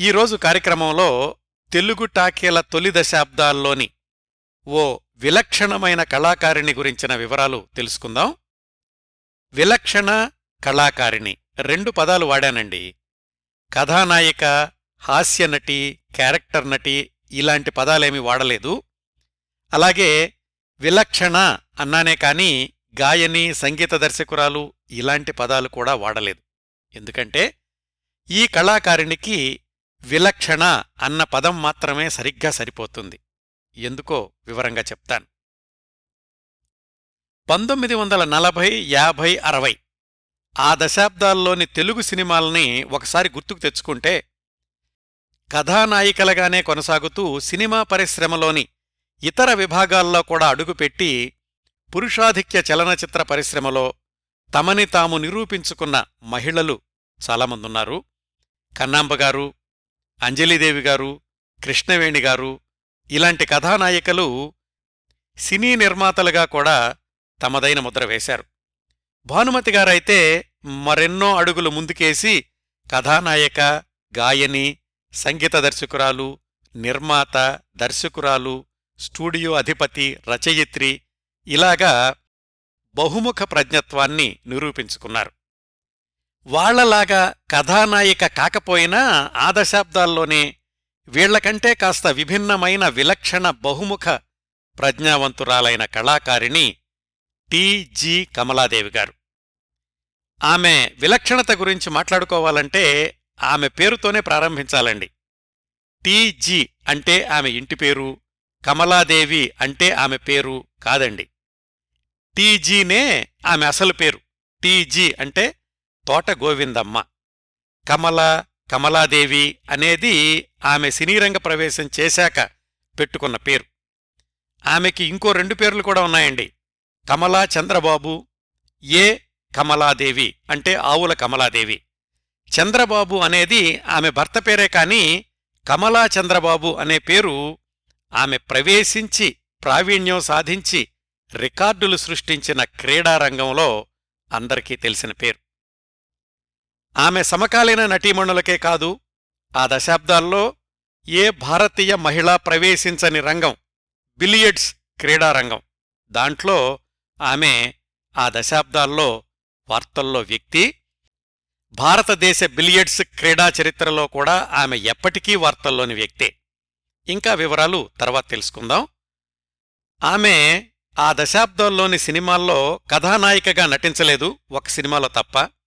ఈరోజు కార్యక్రమంలో తెలుగు టాకీల తొలి దశాబ్దాల్లోని ఓ విలక్షణమైన కళాకారిణి గురించిన వివరాలు తెలుసుకుందాం. విలక్షణ కళాకారిణి. రెండు పదాలు వాడానండి. కథానాయిక హాస్యనటి క్యారెక్టర్ నటి ఇలాంటి పదాలేమీ వాడలేదు. అలాగే విలక్షణ అన్నానే కాని గాయని సంగీత దర్శకురాలు ఇలాంటి పదాలు కూడా వాడలేదు. ఎందుకంటే ఈ కళాకారిణికి విలక్షణ అన్న పదం మాత్రమే సరిగ్గా సరిపోతుంది. ఎందుకో వివరంగా చెప్తాను. పంతొమ్మిది వందల నలభై యాభై అరవై ఆ దశాబ్దాల్లోని తెలుగు సినిమాల్ని ఒకసారి గుర్తుకు తెచ్చుకుంటే కథానాయికలుగానే కొనసాగుతూ సినిమా పరిశ్రమలోని ఇతర విభాగాల్లో కూడా అడుగుపెట్టి పురుషాధిక్య చలనచిత్ర పరిశ్రమలో తమని తాము నిరూపించుకున్న మహిళలు చాలామందున్నారు. కన్నాంబగారు అంజలిదేవి గారు కృష్ణవేణి గారు ఇలాంటి కథానాయికలు సినీ నిర్మాతలుగా కూడా తమదైన ముద్ర వేశారు. భానుమతి గారైతే మరెన్నో అడుగులు ముందుకేసి కథానాయక గాయని సంగీత దర్శకురాలు నిర్మాత దర్శకురాలు స్టూడియో అధిపతి రచయిత్రి ఇలాగా బహుముఖ ప్రజ్ఞత్వాన్ని నిరూపించుకున్నారు. వాళ్ళలాగా కథానాయిక కాకపోయినా ఆ దశాబ్దాల్లోనే వీళ్ళకంటే కాస్త విభిన్నమైన విలక్షణ బహుముఖ ప్రజ్ఞావంతురాలైన కళాకారిణి టి.జి. కమలాదేవి గారు. ఆమె విలక్షణత గురించి మాట్లాడుకోవాలంటే ఆమె పేరుతోనే ప్రారంభించాలండి. టి.జి. అంటే ఆమె ఇంటి పేరు కమలాదేవి అంటే ఆమె పేరు కాదండి. టీజీనే ఆమె అసలు పేరు. టీజీ అంటే తోట గోవిందమ్మ. కమల కమలాదేవి అనేది ఆమె సినీరంగ ప్రవేశం చేశాక పెట్టుకున్న పేరు. ఆమెకి ఇంకో రెండు పేర్లు కూడా ఉన్నాయండి. కమలా చంద్రబాబు ఏ కమలాదేవి అంటే ఆవుల కమలాదేవి. చంద్రబాబు అనేది ఆమె భర్త పేరే కాని కమలా చంద్రబాబు అనే పేరు ఆమె ప్రవేశించి ప్రావీణ్యం సాధించి రికార్డులు సృష్టించిన క్రీడారంగంలో అందరికీ తెలిసిన పేరు. ఆమె సమకాలీన నటీమణులకే కాదు ఆ దశాబ్దాల్లో ఏ భారతీయ మహిళ ప్రవేశించని రంగం బిలియడ్స్ క్రీడారంగం. దాంట్లో ఆమె ఆ దశాబ్దాల్లో వార్తల్లో వ్యక్తి భారతదేశ బిలియడ్స్ క్రీడా చరిత్రలో కూడా ఆమె ఎప్పటికీ వార్తల్లోని వ్యక్తే. ఇంకా వివరాలు తర్వాత తెలుసుకుందాం. ఆమె ఆ దశాబ్దంలోని సినిమాల్లో కథానాయికగా నటించలేదు ఒక సినిమాలో తప్ప.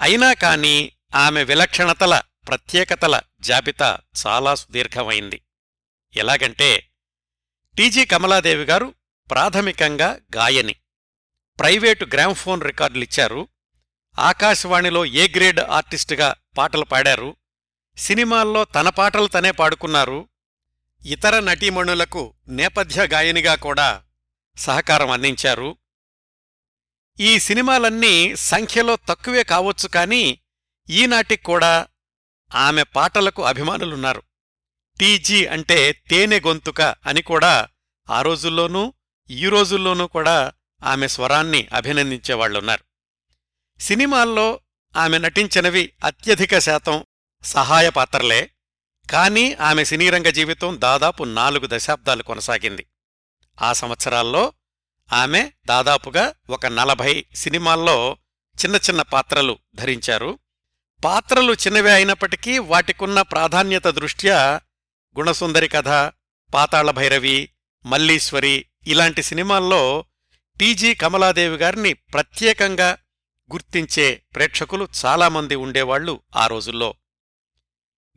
అయినా కాని ఆమె విలక్షణతల ప్రత్యేకతల జాబితా చాలా సుదీర్ఘమైంది. ఎలాగంటే టీజీ కమలాదేవి గారు ప్రాథమికంగా గాయని. ప్రైవేటు గ్రామ్ఫోన్ రికార్డులిచ్చారు. ఆకాశవాణిలో ఏ గ్రేడ్ ఆర్టిస్టుగా పాటలు పాడారు. సినిమాల్లో తన పాటలు తనే పాడుకున్నారు. ఇతర నటీమణులకు నేపథ్య గాయనిగా కూడా సహకారం అందించారు. ఈ సినిమాలన్నీ సంఖ్యలో తక్కువే కావచ్చు కాని ఈనాటికి కూడా ఆమె పాటలకు అభిమానులున్నారు. టీజీ అంటే తేనె గొంతుక అని కూడా ఆ రోజుల్లోనూ ఈ రోజుల్లోనూ కూడా ఆమె స్వరాన్ని అభినందించేవాళ్ళున్నారు సినిమాల్లో ఆమె నటించినవి అత్యధిక శాతం సహాయ పాత్రలే కానీ ఆమె సినీరంగ జీవితం దాదాపు నాలుగు దశాబ్దాలు కొనసాగింది. ఆ సంవత్సరాల్లో ఆమె దాదాపుగా ఒక నలభై సినిమాల్లో చిన్న చిన్న పాత్రలు ధరించారు. పాత్రలు చిన్నవే అయినప్పటికీ వాటికున్న ప్రాధాన్యత దృష్ట్యా గుణసుందరి కథ పాతాళ భైరవి మల్లీశ్వరి ఇలాంటి సినిమాల్లో టీజీ కమలాదేవి గారిని ప్రత్యేకంగా గుర్తించే ప్రేక్షకులు చాలామంది ఉండేవాళ్ళు ఆ రోజుల్లో.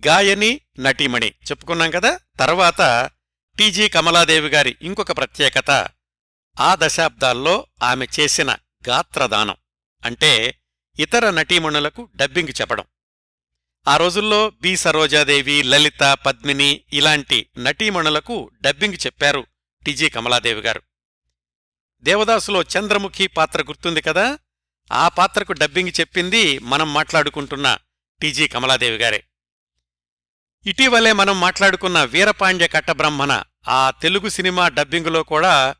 గాయని నటీమణి చెప్పుకున్నాం కదా? తర్వాత టీజీ కమలాదేవి గారి ఇంకొక ప్రత్యేకత ఆ దశాబ్దాల్లో ఆమె చేసిన గాత్రదానం అంటే ఇతర నటీమణులకు డబ్బింగ్ చెప్పడం. ఆ రోజుల్లో బి. సరోజాదేవి లలిత పద్మిని ఇలాంటి నటీమణులకు డబ్బింగ్ చెప్పారు టిజి కమలాదేవి గారు. దేవదాసులో చంద్రముఖి పాత్ర గుర్తుంది కదా? ఆ పాత్రకు డబ్బింగ్ చెప్పింది మనం మాట్లాడుకుంటున్న టీజీ కమలాదేవి గారే. ఇటీవలే మనం మాట్లాడుకున్న వీరపాండ్య కట్టబ్రహ్మణ ఆ తెలుగు సినిమా డబ్బింగులో కూడా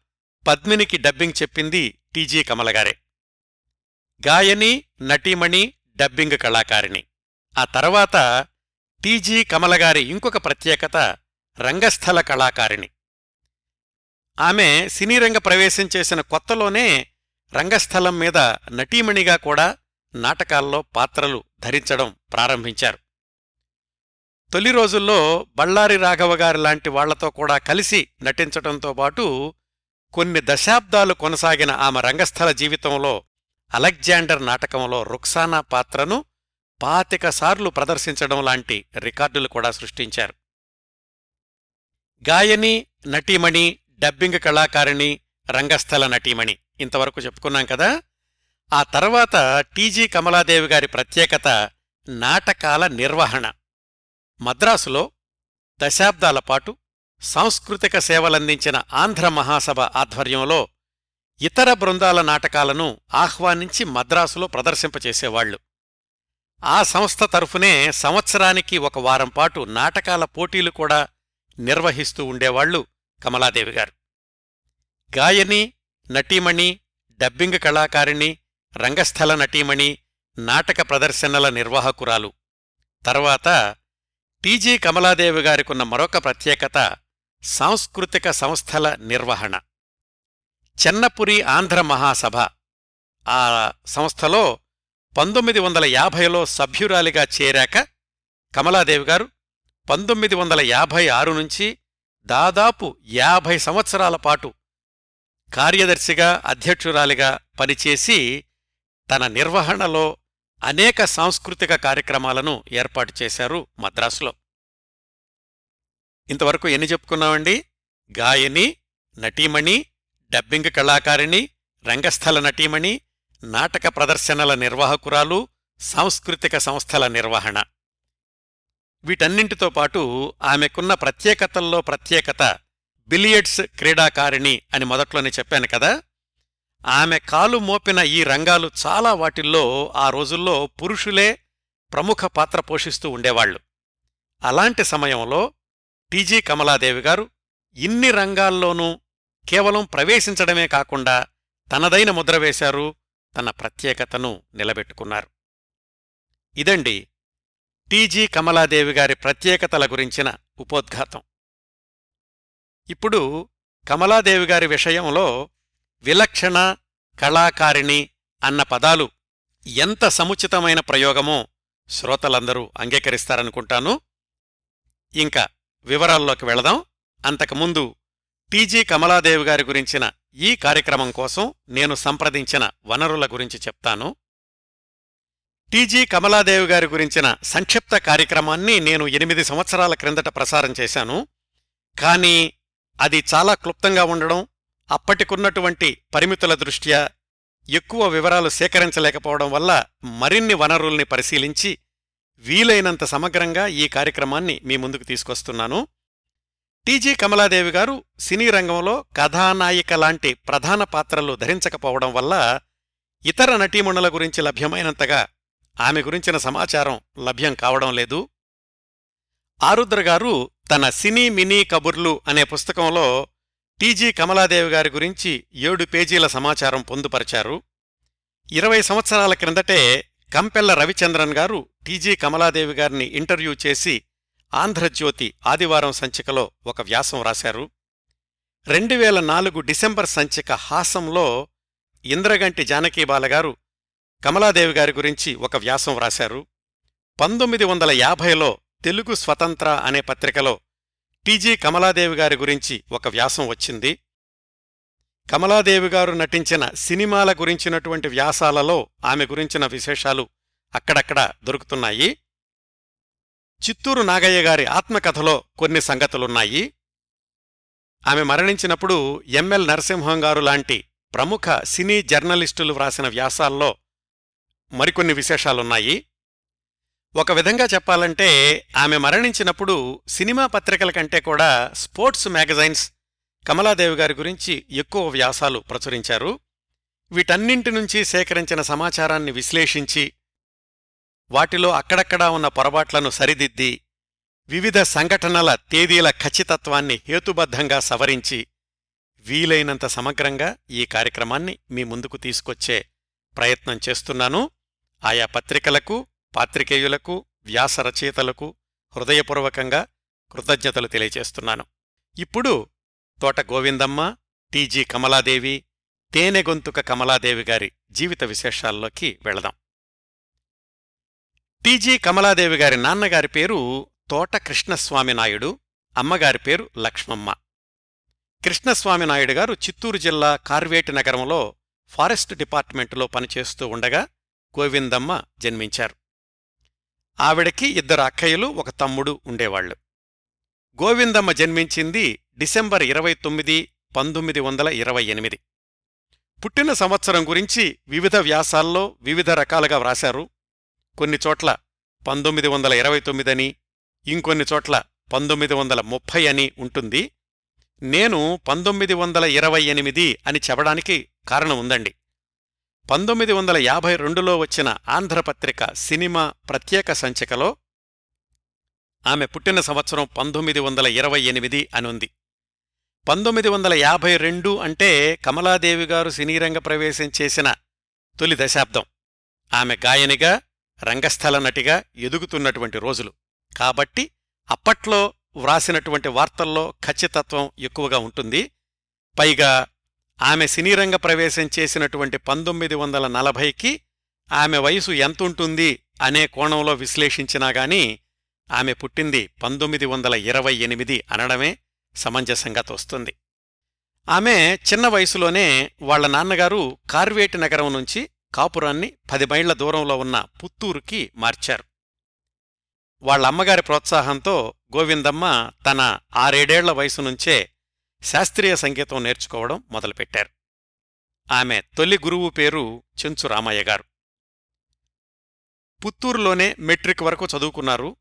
పద్మినికి డబ్బింగ్ చెప్పింది టీజీ కమలగారే గాయని నటీమణి డబ్బింగ్ కళాకారిణి. ఆ తర్వాత టీజీ కమలగారి ఇంకొక ప్రత్యేకత రంగస్థల కళాకారిణి. ఆమె సినీరంగ ప్రవేశం చేసిన కొత్తలోనే రంగస్థలం మీద నటీమణిగా కూడా నాటకాల్లో పాత్రలు ధరించడం ప్రారంభించారు. తొలి రోజుల్లో బళ్ళారి రాఘవ గారి లాంటి వాళ్ళతో కూడా కలిసి నటించటంతో పాటు కొన్ని దశాబ్దాలు కొనసాగిన ఆమె రంగస్థల జీవితంలో అలెగ్జాండర్ నాటకంలో రుక్సానా పాత్రను పాతిక సార్లు ప్రదర్శించడం లాంటి రికార్డులు కూడా సృష్టించారు. గాయని నటీమణి డబ్బింగ్ కళాకారిణి రంగస్థల నటీమణి ఇంతవరకు చెప్పుకున్నాం కదా. ఆ తర్వాత టీజీ కమలాదేవి గారి ప్రత్యేకత నాటకాల నిర్వహణ. మద్రాసులో దశాబ్దాల పాటు సాంస్కృతిక సేవలందించిన ఆంధ్ర మహాసభ ఆధ్వర్యంలో ఇతర బృందాల నాటకాలను ఆహ్వానించి మద్రాసులో ప్రదర్శింపచేసేవాళ్ళు ఆ సంస్థ తరఫునే సంవత్సరానికి ఒక వారం పాటు నాటకాల పోటీలు కూడా నిర్వహిస్తూ ఉండేవాళ్ళు కమలాదేవి గారు. గాయని నటీమణి డబ్బింగ్ కళాకారిణి రంగస్థల నటీమణి నాటక ప్రదర్శనల నిర్వాహకురాలు. తర్వాత టీజీ కమలాదేవి గారికున్న మరొక ప్రత్యేకత సాంస్కృతిక సంస్థల నిర్వహణ. చెన్నపురి ఆంధ్ర మహాసభ. ఆ సంస్థలో పంతొమ్మిది వందల యాభైలో సభ్యురాలిగా చేరాక కమలాదేవి గారు పంతొమ్మిది వందల యాభై ఆరు నుంచి దాదాపు యాభై సంవత్సరాల పాటు కార్యదర్శిగా అధ్యక్షురాలిగా పనిచేసి తన నిర్వహణలో అనేక సాంస్కృతిక కార్యక్రమాలను ఏర్పాటు చేశారు మద్రాసులో. ఇంతవరకు ఎన్ని చెప్పుకున్నామండి? గాయని నటీమణి డబ్బింగ్ కళాకారిణి రంగస్థల నటీమణి నాటక ప్రదర్శనల నిర్వాహకురాలు సాంస్కృతిక సంస్థల నిర్వహణ. వీటన్నింటితో పాటు ఆమెకున్న ప్రత్యేకతల్లో ప్రత్యేకత బిలియడ్స్ క్రీడాకారిణి అని మొదట్లోనే చెప్పాను కదా. ఆమె కాలు మోపిన ఈ రంగాలు చాలా వాటిల్లో ఆ రోజుల్లో పురుషులే ప్రముఖ పాత్ర పోషిస్తూ ఉండేవాళ్ళు అలాంటి సమయంలో టీజీ కమలాదేవి గారు ఇన్ని రంగాల్లోనూ కేవలం ప్రవేశించడమే కాకుండా తనదైన ముద్ర వేశారు తన ప్రత్యేకతను నిలబెట్టుకున్నారు. ఇదండి టీజీ కమలాదేవి గారి ప్రత్యేకతల గురించిన ఉపోద్ఘాతం. ఇప్పుడు కమలాదేవి గారి విషయంలో విలక్షణ కళాకారిణి అన్న పదాలు ఎంత సముచితమైన ప్రయోగమో శ్రోతలందరూ అంగీకరిస్తారనుకుంటాను. ఇంకా వివరాల్లోకి వెళదాం. అంతకుముందు టీజీ కమలాదేవి గారి గురించిన ఈ కార్యక్రమం కోసం నేను సంప్రదించిన వనరుల గురించి చెప్తాను. టీజీ కమలాదేవి గారి గురించిన సంక్షిప్త కార్యక్రమాన్ని నేను ఎనిమిది సంవత్సరాల క్రిందట ప్రసారం చేశాను. కానీ అది చాలా క్లుప్తంగా ఉండడం అప్పటికున్నటువంటి పరిమితుల దృష్ట్యా ఎక్కువ వివరాలు సేకరించలేకపోవడం వల్ల మరిన్ని వనరుల్ని పరిశీలించి వీలైనంత సమగ్రంగా ఈ కార్యక్రమాన్ని మీ ముందుకు తీసుకొస్తున్నాను. టీజీ కమలాదేవి గారు సినీ రంగంలో కథానాయిక లాంటి ప్రధాన పాత్రలు ధరించకపోవడం వల్ల ఇతర నటీమణుల గురించి లభ్యమైనంతగా ఆమె గురించిన సమాచారం లభ్యం కావడం లేదు. ఆరుద్ర గారు తన సినీ మినీ కబుర్లు అనే పుస్తకంలో టీజీ కమలాదేవి గారి గురించి ఏడు పేజీల సమాచారం పొందుపరిచారు. ఇరవై సంవత్సరాల క్రిందటే కంపెల్ల రవిచంద్రన్ గారు టీజీ కమలాదేవి గారిని ఇంటర్వ్యూ చేసి ఆంధ్రజ్యోతి ఆదివారం సంచికలో ఒక వ్యాసం రాశారు రెండు వేల నాలుగు డిసెంబర్ సంచిక హాసంలో ఇంద్రగంటి జానకీబాలగారు కమలాదేవి గారి గురించి ఒక వ్యాసం వ్రాశారు. పంతొమ్మిది వందల యాభైలో తెలుగు స్వతంత్ర అనే పత్రికలో టీజీ కమలాదేవి గారి గురించి ఒక వ్యాసం వచ్చింది. కమలాదేవి గారు నటించిన సినిమాల గురించినటువంటి వ్యాసాలలో ఆమె గురించిన విశేషాలు అక్కడక్కడ దొరుకుతున్నాయి. చిత్తూరు నాగయ్య గారి ఆత్మకథలో కొన్ని సంగతులున్నాయి. ఆమె మరణించినప్పుడు ఎంఎల్ నరసింహం గారు లాంటి ప్రముఖ సినీ జర్నలిస్టులు వ్రాసిన వ్యాసాల్లో మరికొన్ని విశేషాలున్నాయి. ఒక విధంగా చెప్పాలంటే ఆమె మరణించినప్పుడు సినిమా పత్రికల కంటే కూడా స్పోర్ట్స్ మ్యాగజైన్స్ కమలాదేవి గారి గురించి ఎక్కువ వ్యాసాలు ప్రచురించారు. వీటన్నింటి నుంచి సేకరించిన సమాచారాన్ని విశ్లేషించి వాటిలో అక్కడక్కడా ఉన్న పొరపాట్లను సరిదిద్ది వివిధ సంఘటనల తేదీల ఖచ్చితత్వాన్ని హేతుబద్ధంగా సవరించి వీలైనంత సమగ్రంగా ఈ కార్యక్రమాన్ని మీ ముందుకు తీసుకొచ్చే ప్రయత్నం చేస్తున్నాను. ఆయా పత్రికలకు పాత్రికేయులకు వ్యాసరచయితలకు హృదయపూర్వకంగా కృతజ్ఞతలు తెలియచేస్తున్నాను ఇప్పుడు తోట గోవిందమ్మ టీజీ కమలాదేవి తేనెగొంతుక కమలాదేవి గారి జీవిత విశేషాల్లోకి వెళదాం. టీజీ కమలాదేవి గారి నాన్నగారి పేరు తోట కృష్ణస్వామి నాయుడు అమ్మగారి పేరు లక్ష్మమ్మ. కృష్ణస్వామి నాయుడు గారు చిత్తూరు జిల్లా కార్వేటి నగరంలో ఫారెస్ట్ డిపార్ట్మెంటులో పనిచేస్తూ ఉండగా గోవిందమ్మ జన్మించారు. ఆవిడకి ఇద్దరు అక్కయ్యలు ఒక తమ్ముడు ఉండేవాళ్ళు గోవిందమ్మ జన్మించింది డిసెంబర్ ఇరవై తొమ్మిది పంతొమ్మిది వందల ఇరవై ఎనిమిది. పుట్టిన సంవత్సరం గురించి వివిధ వ్యాసాల్లో వివిధ రకాలుగా వ్రాశారు. కొన్ని చోట్ల పంతొమ్మిది వందల ఇరవై తొమ్మిదని ఇంకొన్ని చోట్ల పంతొమ్మిది వందల ముప్పై అని ఉంటుంది. నేను పంతొమ్మిది వందల ఇరవై ఎనిమిది అని చెప్పడానికి కారణం ఉందండి. పంతొమ్మిది వందల యాభై రెండులో వచ్చిన ఆంధ్రపత్రిక సినిమా ప్రత్యేక సంచికలో ఆమె పుట్టిన సంవత్సరం పంతొమ్మిది వందల ఇరవై ఎనిమిది అనుంది. పంతొమ్మిది వందల యాభై రెండు అంటే కమలాదేవి గారు సినీరంగ ప్రవేశం చేసిన తొలి దశాబ్దం. ఆమె గాయనిగా రంగస్థల నటిగా ఎదుగుతున్నటువంటి రోజులు. కాబట్టి అప్పట్లో వ్రాసినటువంటి వార్తల్లో ఖచ్చితత్వం ఎక్కువగా ఉంటుంది. పైగా ఆమె సినీరంగ ప్రవేశం చేసినటువంటి పంతొమ్మిది వందల నలభైకి ఆమె వయసు ఎంతుంటుంది అనే కోణంలో విశ్లేషించినా గాని ఆమె పుట్టింది పంతొమ్మిది వందల ఇరవై ఎనిమిది అనడమే సమంజసంగా తోస్తుంది. ఆమె చిన్న వయసులోనే వాళ్ళ నాన్నగారు కార్వేటి నగరం నుంచి కాపురాన్ని పది మైళ్ళ దూరంలో ఉన్న పుత్తూరుకి మార్చారు. వాళ్ళ అమ్మగారి ప్రోత్సాహంతో గోవిందమ్మ తన ఆరేడేళ్ళ వయసు నుంచే శాస్త్రీయ సంగీతం నేర్చుకోవడం మొదలుపెట్టారు. ఆమె తొలి గురువు పేరు చెంచు రామయ్య గారు. పుత్తూరులోనే మెట్రిక్ వరకు చదువుకున్నారు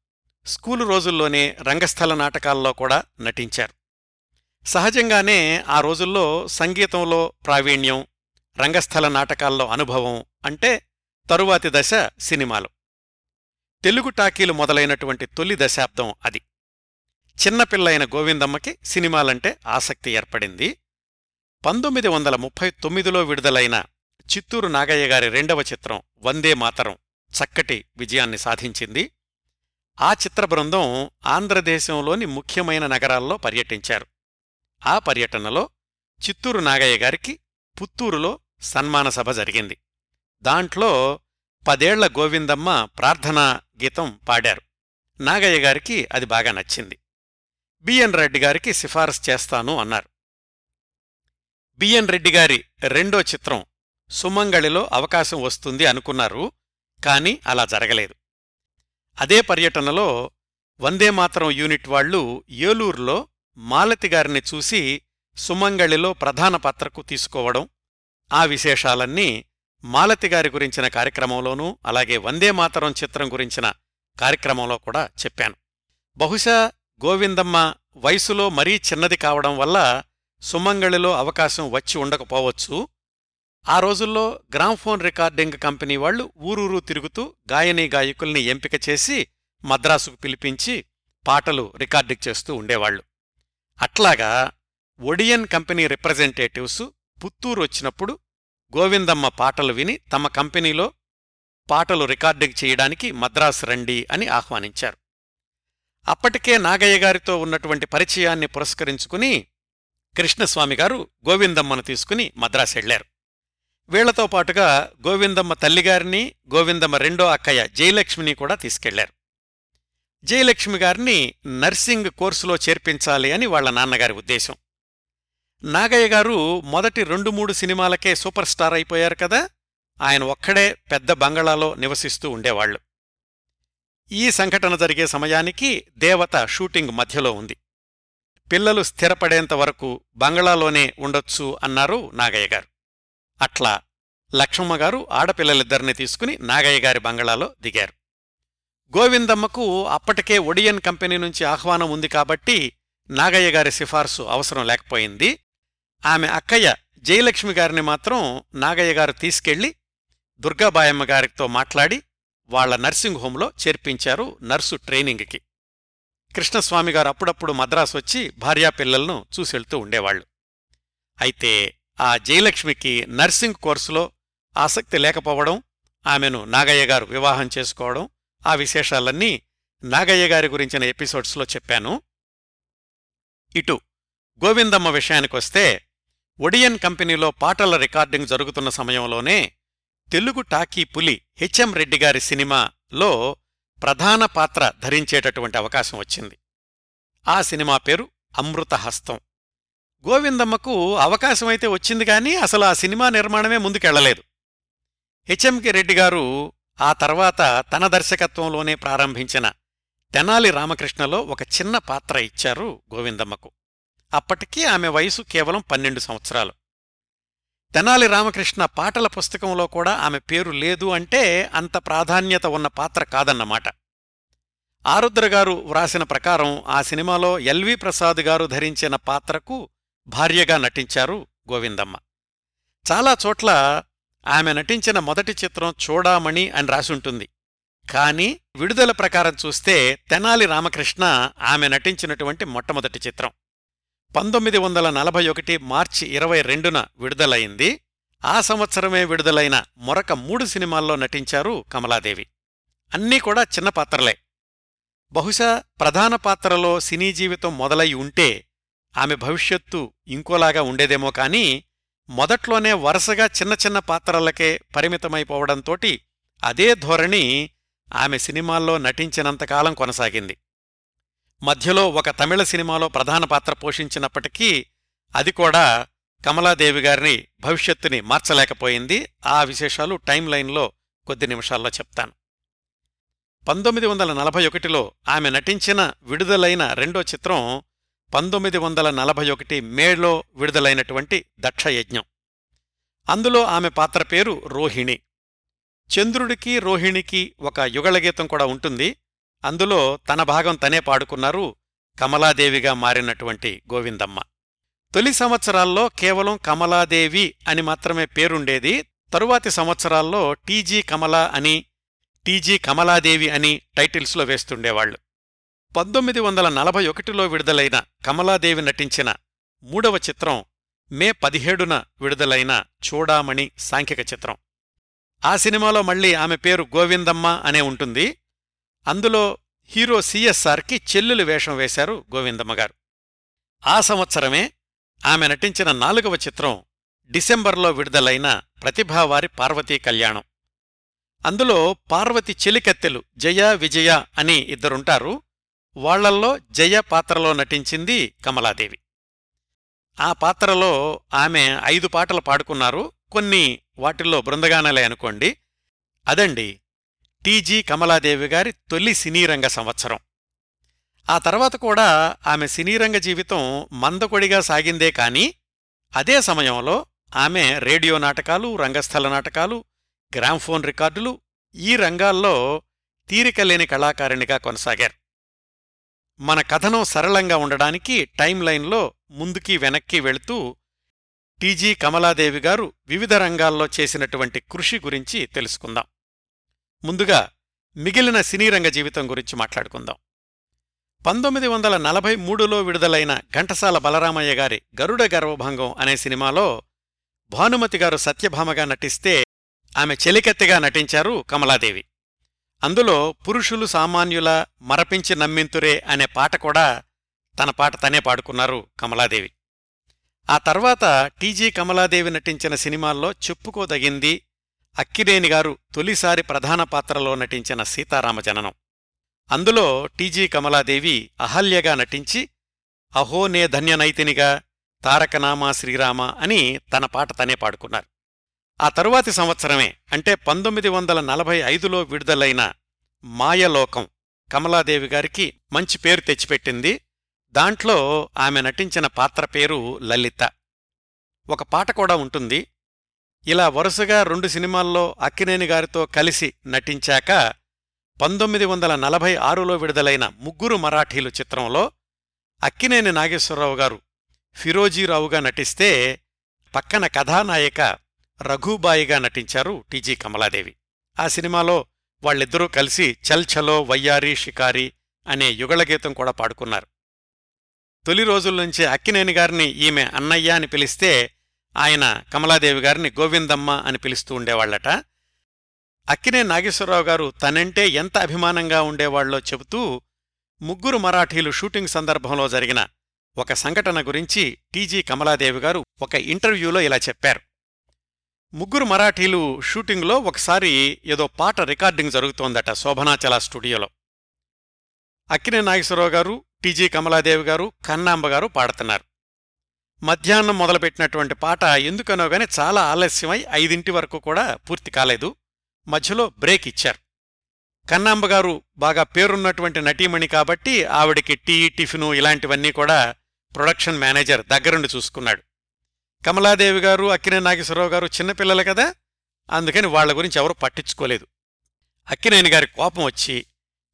స్కూలు రోజుల్లోనే రంగస్థల నాటకాల్లో కూడా నటించారు. సహజంగానే ఆ రోజుల్లో సంగీతంలో ప్రావీణ్యం రంగస్థల నాటకాల్లో అనుభవం అంటే తరువాతి దశ సినిమాలు. తెలుగు టాకీలు మొదలైనటువంటి తొలి దశాబ్దం అది. చిన్నపిల్లైన గోవిందమ్మకి సినిమాలంటే ఆసక్తి ఏర్పడింది. పంతొమ్మిది వందల ముప్పై తొమ్మిదిలో విడుదలైన చిత్తూరు నాగయ్య గారి రెండవ చిత్రం వందే మాతరం చక్కటి విజయాన్ని సాధించింది. ఆ చిత్ర బృందం ఆంధ్రదేశంలోని ముఖ్యమైన నగరాల్లో పర్యటించారు. ఆ పర్యటనలో చిత్తూరు నాగయ్య గారికి పుత్తూరులో సన్మాన సభ జరిగింది. దాంట్లో పదేళ్ళ గోవిందమ్మ ప్రార్థనా గీతం పాడారు. నాగయ్య గారికి అది బాగా నచ్చింది. బిఎన్ రెడ్డి గారికి సిఫారసు చేస్తాను అన్నారు. బిఎన్ రెడ్డి గారి రెండో చిత్రం సుమంగళిలో అవకాశం వస్తుంది అనుకున్నారు కాని అలా జరగలేదు. అదే పర్యటనలో వందేమాతరం యూనిట్ వాళ్ళు ఏలూరులో మాలతిగారిని చూసి సుమంగళిలో ప్రధాన పాత్రకు తీసుకోవడం ఆ విశేషాలన్నీ మాలతిగారి గురించిన కార్యక్రమంలోనూ అలాగే వందేమాతరం చిత్రం గురించిన కార్యక్రమంలో కూడా చెప్పాను. బహుశా గోవిందమ్మ వయసులో మరీ చిన్నది కావడం వల్ల సుమంగళిలో అవకాశం వచ్చి ఉండకపోవచ్చు. ఆ రోజుల్లో గ్రామ్ఫోన్ రికార్డింగ్ కంపెనీ వాళ్ళు ఊరూరు తిరుగుతూ గాయనీ గాయకుల్ని ఎంపిక చేసి మద్రాసుకు పిలిపించి పాటలు రికార్డింగ్ చేస్తూ ఉండేవాళ్ళు అట్లాగా ఒడియన్ కంపెనీ రిప్రజెంటేటివ్స్ పుత్తూరు వచ్చినప్పుడు గోవిందమ్మ పాటలు విని తమ కంపెనీలో పాటలు రికార్డింగ్ చేయడానికి మద్రాసు రండి అని ఆహ్వానించారు. అప్పటికే నాగయ్య గారితో ఉన్నటువంటి పరిచయాన్ని పురస్కరించుకుని కృష్ణస్వామి గారు గోవిందమ్మను తీసుకుని మద్రాసెళ్ళారు వీళ్ళతో పాటుగా గోవిందమ్మ తల్లిగారిని గోవిందమ్మ రెండో అక్కయ్య జయలక్ష్మిని కూడా తీసుకెళ్ళారు. జయలక్ష్మి గారిని నర్సింగ్ కోర్సులో చేర్పించాలి అని వాళ్ళ నాన్నగారి ఉద్దేశం. నాగయ్య గారు మొదటి రెండు మూడు సినిమాలకే సూపర్ స్టార్ అయిపోయారు కదా ఆయన ఒక్కడే పెద్ద బంగళాలో నివసిస్తూ ఉండేవాళ్ళు ఈ సంఘటన జరిగే సమయానికి దేవత షూటింగ్ మధ్యలో ఉంది. పిల్లలు స్థిరపడేంత వరకు బంగళాలోనే ఉండొచ్చు అన్నారు నాగయ్య గారు. అట్లా లక్ష్మమ్మగారు ఆడపిల్లలిద్దరిని తీసుకుని నాగయ్య గారి బంగళాలో దిగారు. గోవిందమ్మకు అప్పటికే ఒడియన్ కంపెనీ నుంచి ఆహ్వానం ఉంది కాబట్టి నాగయ్య గారి సిఫార్సు అవసరం లేకపోయింది. ఆమె అక్కయ్య జయలక్ష్మి గారిని మాత్రం నాగయ్య గారు తీసుకెళ్ళి దుర్గాబాయమ్మ గారితో మాట్లాడి వాళ్ళ నర్సింగ్ హోంలో చేర్పించారు నర్సు ట్రైనింగ్కి. కృష్ణస్వామి గారు అప్పుడప్పుడు మద్రాసు వచ్చి భార్యాపిల్లలను చూసెళ్తూ ఉండేవాళ్ళు అయితే ఆ జయలక్ష్మికి నర్సింగ్ కోర్సులో ఆసక్తి లేకపోవడం ఆమెను నాగయ్య గారు వివాహం చేసుకోవడం ఆ విశేషాలన్నీ నాగయ్య గారి గురించిన ఎపిసోడ్స్లో చెప్పాను. ఇటు గోవిందమ్మ విషయానికొస్తే ఒడియన్ కంపెనీలో పాటల రికార్డింగ్ జరుగుతున్న సమయంలోనే తెలుగు టాకీ పులి హెచ్ఎం రెడ్డి గారి సినిమాలో ప్రధాన పాత్ర ధరించేటటువంటి అవకాశం వచ్చింది. ఆ సినిమా పేరు అమృతహస్తం. గోవిందమ్మకు అవకాశమైతే వచ్చింది కానీ అసలు ఆ సినిమా నిర్మాణమే ముందుకెళ్ళలేదు. హెచ్ఎంకే రెడ్డి గారు ఆ తర్వాత తన దర్శకత్వంలోనే ప్రారంభించిన తెనాలి రామకృష్ణలో ఒక చిన్న పాత్ర ఇచ్చారు గోవిందమ్మకు. అప్పటికీ ఆమె వయసు కేవలం పన్నెండు సంవత్సరాలు. తెనాలి రామకృష్ణ పాటల పుస్తకంలో కూడా ఆమె పేరు లేదు అంటే అంత ప్రాధాన్యత ఉన్న పాత్ర కాదన్నమాట. ఆరుద్ర గారు వ్రాసిన ప్రకారం ఆ సినిమాలో ఎల్వి ప్రసాద్ గారు ధరించిన పాత్రకు భార్యగా నటించారు గోవిందమ్మ. చాలా చోట్ల ఆమె నటించిన మొదటి చిత్రం చూడామణి అని రాసుంటుంది కాని విడుదల ప్రకారం చూస్తే తెనాలి రామకృష్ణ ఆమె నటించినటువంటి మొట్టమొదటి చిత్రం. పంతొమ్మిది వందల నలభై ఒకటి మార్చి ఇరవై రెండున విడుదలైంది. ఆ సంవత్సరమే విడుదలైన మరొక మూడు సినిమాల్లో నటించారు కమలాదేవి. అన్నీ కూడా చిన్న పాత్రలే. బహుశా ప్రధాన పాత్రలో సినీ జీవితం మొదలై ఉంటే ఆమె భవిష్యత్తు ఇంకోలాగా ఉండేదేమో కాని మొదట్లోనే వరుసగా చిన్న చిన్న పాత్రలకే పరిమితమైపోవడంతోటి అదే ధోరణి ఆమె సినిమాల్లో నటించినంతకాలం కొనసాగింది. మధ్యలో ఒక తమిళ సినిమాలో ప్రధాన పాత్ర పోషించినప్పటికీ అది కూడా కమలాదేవి గారిని భవిష్యత్తుని మార్చలేకపోయింది. ఆ విశేషాలు టైం లైన్లో కొద్ది నిమిషాల్లో చెప్తాను. పంతొమ్మిది వందల నలభై ఒకటిలో ఆమె నటించిన విడుదలైన రెండో చిత్రం పంతొమ్మిది వందల నలభై ఒకటి మేలో విడుదలైనటువంటి దక్షయజ్ఞం. అందులో ఆమె పాత్ర పేరు రోహిణి. చంద్రుడికి రోహిణికి ఒక యుగళగీతం కూడా ఉంటుంది. అందులో తన భాగం తనే పాడుకున్నారు కమలాదేవిగా మారినటువంటి గోవిందమ్మ. తొలి సంవత్సరాల్లో కేవలం కమలాదేవి అని మాత్రమే పేరుండేది. తరువాతి సంవత్సరాల్లో టీజీ కమల అని టీజీ కమలాదేవి అని టైటిల్స్లో వేస్తుండేవాళ్ళు పంతొమ్మిది వందల నలభై ఒకటిలో విడుదలైన కమలాదేవి నటించిన మూడవ చిత్రం మే పదిహేడున విడుదలైన చూడామణి సాంఖ్యక చిత్రం. ఆ సినిమాలో మళ్ళీ ఆమె పేరు గోవిందమ్మ అనే ఉంటుంది. అందులో హీరో సిఎస్ఆర్కి చెల్లెలు వేషం వేశారు గోవిందమ్మగారు ఆ సంవత్సరమే ఆమె నటించిన నాలుగవ చిత్రం డిసెంబర్లో విడుదలైన ప్రతిభావారి పార్వతీ కళ్యాణం. అందులో పార్వతి చెలికత్తెలు జయ విజయ అని ఇద్దరుంటారు. వాళ్ళల్లో జయ పాత్రలో నటించింది కమలాదేవి. ఆ పాత్రలో ఆమె ఐదు పాటలు పాడుకున్నారు. కొన్ని వాటిల్లో బృందగానలే అనుకోండి. అదండి టీజీ కమలాదేవి గారి తొలి సినీరంగ సంవత్సరం. ఆ తర్వాత కూడా ఆమె సినీరంగ జీవితం మందకొడిగా సాగిందే కాని అదే సమయంలో ఆమె రేడియో నాటకాలు రంగస్థల నాటకాలు గ్రామ్ఫోన్ రికార్డులు ఈ రంగాల్లో తీరికలేని కళాకారిణిగా కొనసాగారు. మన కథనం సరళంగా ఉండడానికి టైం లైన్లో ముందుకి వెనక్కి వెళుతూ టీజీ కమలాదేవి గారు వివిధ రంగాల్లో చేసినటువంటి కృషి గురించి తెలుసుకుందాం. ముందుగా మిగిలిన సినీరంగ జీవితం గురించి మాట్లాడుకుందాం. పంతొమ్మిది వందల నలభై మూడులో విడుదలైన ఘంటసాల బలరామయ్య గారి గరుడ గర్వభంగం అనే సినిమాలో భానుమతి గారు సత్యభామగా నటిస్తే ఆమె చెలికత్తెగా నటించారు కమలాదేవి. అందులో పురుషులు సామాన్యుల మరపించి నమ్మింతురే అనే పాట కూడా తన పాట తనే పాడుకున్నారు కమలాదేవి. ఆ తర్వాత టీజీ కమలాదేవి నటించిన సినిమాల్లో చెప్పుకోదగింది అక్కిరేని గారు తొలిసారి ప్రధాన పాత్రలో నటించిన సీతారామజననం అందులో టీజీ కమలాదేవి అహల్యగా నటించి అహో నే ధన్యనైతినిగా తారకనామా శ్రీరామ అని తన పాట తనే పాడుకున్నారు. ఆ తరువాతి సంవత్సరమే అంటే పంతొమ్మిది వందల నలభై ఐదులో విడుదలైన మాయలోకం. కమలాదేవి గారికి మంచి పేరు తెచ్చిపెట్టింది. దాంట్లో ఆమె నటించిన పాత్ర పేరు లలిత. ఒక పాట కూడా ఉంటుంది. ఇలా వరుసగా రెండు సినిమాల్లో అక్కినేని గారితో కలిసి నటించాక పంతొమ్మిది వందల నలభై ఆరులో విడుదలైన ముగ్గురు మరాఠీలు చిత్రంలో అక్కినేని నాగేశ్వరరావు గారు ఫిరోజీరావుగా నటిస్తే పక్కన కథానాయిక రఘుబాయిగా నటించారు టీజీ కమలాదేవి. ఆ సినిమాలో వాళ్ళిద్దరూ కలిసి చల్ చలో వయ్యారి షికారి అనే యుగళగీతం కూడా పాడుకున్నారు. తొలి రోజుల్నుంచే అక్కినేని గారిని ఈమె అన్నయ్య అని పిలిస్తే ఆయన కమలాదేవి గారిని గోవిందమ్మ అని పిలుస్తూ ఉండేవాళ్ళట అక్కినే నాగేశ్వరరావు గారు తనంటే ఎంత అభిమానంగా ఉండేవాళ్ళో చెబుతూ ముగ్గురు మరాఠీలు షూటింగ్ సందర్భంలో జరిగిన ఒక సంఘటన గురించి టీజీ కమలాదేవి గారు ఒక ఇంటర్వ్యూలో ఇలా చెప్పారు. ముగ్గురు మరాఠీలు షూటింగ్లో ఒకసారి ఏదో పాట రికార్డింగ్ జరుగుతోందట శోభనాచల స్టూడియోలో. అక్కినే నాగేశ్వరరావు గారు టీజీ కమలాదేవి గారు కన్నాంబ గారు పాడుతున్నారు. మధ్యాహ్నం మొదలుపెట్టినటువంటి పాట ఎందుకనో గాని చాలా ఆలస్యమై ఐదింటి వరకు కూడా పూర్తి కాలేదు. మధ్యలో బ్రేక్ ఇచ్చారు. కన్నాంబ గారు బాగా పేరున్నటువంటి నటీమణి కాబట్టి ఆవిడికి టీ టిఫిను ఇలాంటివన్నీ కూడా ప్రొడక్షన్ మేనేజర్ దగ్గరుండి చూసుకున్నాడు. కమలాదేవి గారు అక్కినే నాగేశ్వరరావు గారు చిన్నపిల్లలు కదా? అందుకని వాళ్ళ గురించి ఎవరూ పట్టించుకోలేదు. అక్కినేని గారి కోపం వచ్చి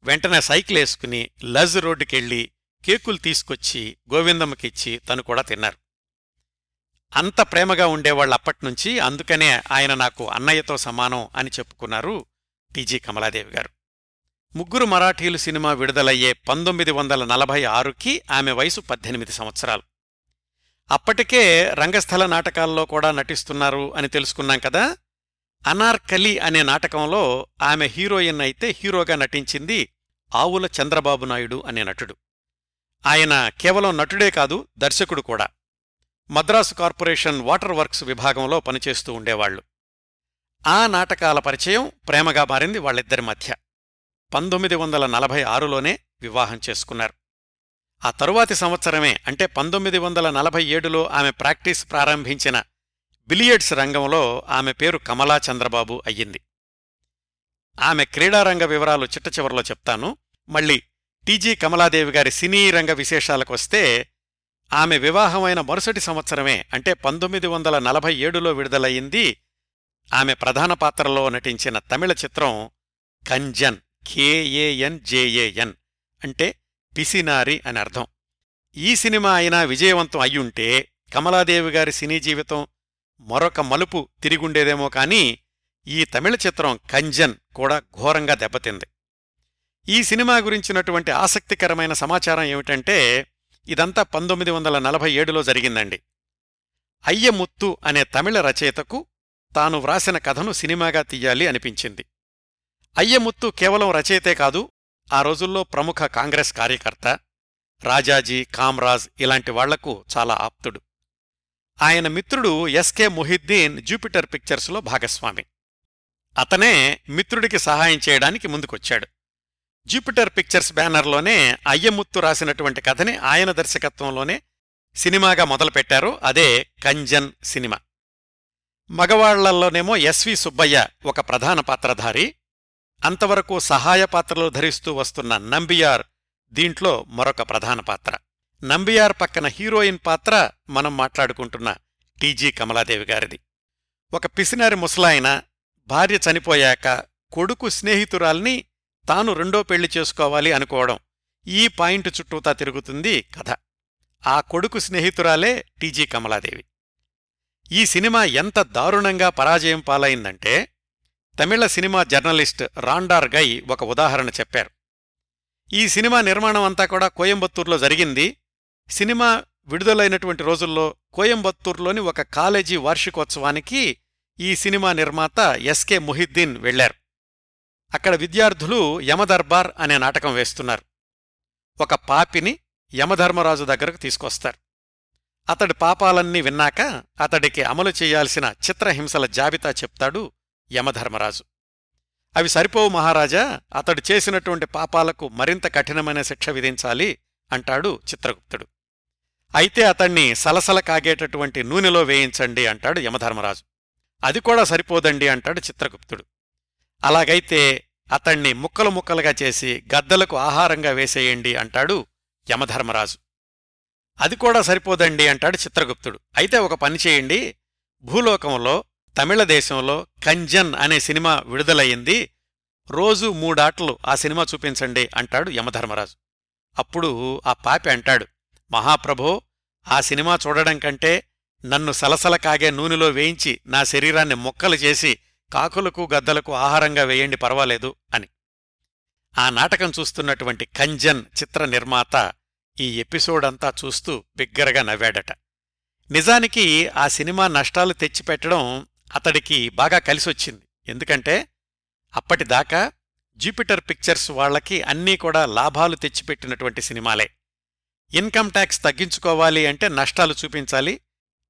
వెంటనే సైకిల్ వేసుకుని లజ్ రోడ్డుకెళ్ళి కేకులు తీసుకొచ్చి గోవిందమ్మకిచ్చి తను కూడా తిన్నారు. అంత ప్రేమగా ఉండేవాళ్ళు అప్పట్నుంచి అందుకనే ఆయన నాకు అన్నయ్యతో సమానం అని చెప్పుకున్నారు టీజీ కమలాదేవి గారు. ముగ్గురు మరాఠీలు సినిమా విడుదలయ్యే పంతొమ్మిది వందల నలభై ఆరుకి ఆమె వయసు పద్దెనిమిది సంవత్సరాలు. అప్పటికే రంగస్థల నాటకాల్లో కూడా నటిస్తున్నారు అని తెలుసుకున్నాం కదా? అనార్కలి అనే నాటకంలో ఆమె హీరోయిన్ అయితే హీరోగా నటించింది ఆవుల చంద్రబాబు నాయుడు అనే నటుడు. ఆయన కేవలం నటుడే కాదు దర్శకుడు కూడా. మద్రాసు కార్పొరేషన్ వాటర్ వర్క్స్ విభాగంలో పనిచేస్తూ ఉండేవాళ్ళు ఆ నాటకాల పరిచయం ప్రేమగా మారింది వాళ్ళిద్దరి మధ్య. పంతొమ్మిది వందల నలభై ఆరులోనే వివాహం చేసుకున్నారు. ఆ తరువాతి సంవత్సరమే అంటే పంతొమ్మిది వందల నలభై ఏడులో ఆమె ప్రాక్టీస్ ప్రారంభించిన బిలియర్డ్స్ రంగంలో ఆమె పేరు కమలా చంద్రబాబు అయ్యింది. ఆమె క్రీడారంగ వివరాలు చిట్టచివరలో చెప్తాను. మళ్ళీ టీజీ కమలాదేవి గారి సినీ రంగ విశేషాలకొస్తే ఆమె వివాహమైన మరుసటి సంవత్సరమే అంటే పంతొమ్మిది వందల నలభై ఏడులో విడుదలయ్యింది ఆమె ప్రధాన పాత్రలో నటించిన తమిళ చిత్రం కంజన్ కేఏఎన్ జేఏఎన్ అంటే పిసినారి అని అర్థం. ఈ సినిమా అయినా విజయవంతం అయ్యుంటే కమలాదేవి గారి సినీ జీవితం మరొక మలుపు తిరిగుండేదేమో కాని ఈ తమిళ చిత్రం కంజన్ కూడా ఘోరంగా దెబ్బతింది. ఈ సినిమా గురించినటువంటి ఆసక్తికరమైన సమాచారం ఏమిటంటే ఇదంతా పంతొమ్మిది వందల నలభై ఏడులో జరిగిందండి. అయ్యముత్తు అనే తమిళ రచయితకు తాను వ్రాసిన కథను సినిమాగా తీయాలి అనిపించింది. అయ్యముత్తు కేవలం రచయితే కాదు ఆ రోజుల్లో ప్రముఖ కాంగ్రెస్ కార్యకర్త రాజాజీ కామ్రాజ్ ఇలాంటి వాళ్ళకు చాలా ఆప్తుడు. ఆయన మిత్రుడు ఎస్కే మొహిద్దీన్ జూపిటర్ పిక్చర్స్లో భాగస్వామి. అతనే మిత్రుడికి సహాయం చేయడానికి ముందుకొచ్చాడు. జూపిటర్ పిక్చర్స్ బ్యానర్లోనే అయ్యముత్తు రాసినటువంటి కథని ఆయన దర్శకత్వంలోనే సినిమాగా మొదలుపెట్టారు. అదే కంజన్ సినిమా. మగవాళ్ళలోనేమో ఎస్వి సుబ్బయ్య ఒక ప్రధాన పాత్రధారి. అంతవరకు సహాయ పాత్రలు ధరిస్తూ వస్తున్న నంబియార్ దీంట్లో మరొక ప్రధాన పాత్ర. నంబియార్ పక్కన హీరోయిన్ పాత్ర మనం మాట్లాడుకుంటున్న టీజీ కమలాదేవి గారిది. ఒక పిసినారి ముసలాయన భార్య చనిపోయాక కొడుకు స్నేహితురాల్ని తాను రెండో పెళ్ళి చేసుకోవాలి అనుకోవడం ఈ పాయింట్ చుట్టూతా తిరుగుతుంది కథ. ఆ కొడుకు స్నేహితురాలే టీజీ కమలాదేవి. ఈ సినిమా ఎంత దారుణంగా పరాజయం పాలైందంటే తమిళ సినిమా జర్నలిస్ట్ రాండార్ గై ఒక ఉదాహరణ చెప్పారు. ఈ సినిమా నిర్మాణం అంతా కూడా కోయంబత్తూర్లో జరిగింది. సినిమా విడుదలైనటువంటి రోజుల్లో కోయంబత్తూర్లోని ఒక కాలేజీ వార్షికోత్సవానికి ఈ సినిమా నిర్మాత ఎస్కే మొహిద్దీన్ వెళ్ళారు అక్కడ విద్యార్థులు యమదర్బార్ అనే నాటకం వేస్తున్నారు. ఒక పాపిని యమధర్మరాజు దగ్గరకు తీసుకొస్తారు. అతడి పాపాలన్నీ విన్నాక అతడికి అమలు చేయాల్సిన చిత్రహింసల జాబితా చెప్తాడు యమధర్మరాజు. అవి సరిపోవు మహారాజా అతడు చేసినటువంటి పాపాలకు మరింత కఠినమైన శిక్ష విధించాలి అంటాడు చిత్రగుప్తుడు. అయితే అతణ్ణి సలసల కాగేటటువంటి నూనెలో వేయించండి అంటాడు యమధర్మరాజు. అది కూడా సరిపోదండి అంటాడు చిత్రగుప్తుడు. అలాగైతే అతణ్ణి ముక్కలు ముక్కలుగా చేసి గద్దలకు ఆహారంగా వేసేయండి అంటాడు యమధర్మరాజు. అది కూడా సరిపోదండి అంటాడు చిత్రగుప్తుడు. అయితే ఒక పని చేయండి భూలోకంలో తమిళ దేశంలో కంజన్ అనే సినిమా విడుదలయ్యింది. రోజు మూడాటలు ఆ సినిమా చూపించండి అంటాడు యమధర్మరాజు. అప్పుడు ఆ పాపి అంటాడు మహాప్రభో ఆ సినిమా చూడడం కంటే నన్ను సలసల కాగే నూనెలో వేయించి నా శరీరాన్ని మొక్కలు చేసి కాకులకు గద్దలకు ఆహారంగా వేయండి పర్వాలేదు అని. ఆ నాటకం చూస్తున్నటువంటి కంజన్ చిత్ర నిర్మాత ఈ ఎపిసోడ్ అంతా చూస్తూ బిగ్గరగా నవ్వాడట. నిజానికి ఆ సినిమా నష్టాలు తెచ్చిపెట్టడం అతడికి బాగా కలిసొచ్చింది. ఎందుకంటే అప్పటిదాకా జూపిటర్ పిక్చర్స్ వాళ్ళకి అన్నీ కూడా లాభాలు తెచ్చిపెట్టినటువంటి సినిమాలే. ఇన్కమ్ ట్యాక్స్ తగ్గించుకోవాలి అంటే నష్టాలు చూపించాలి.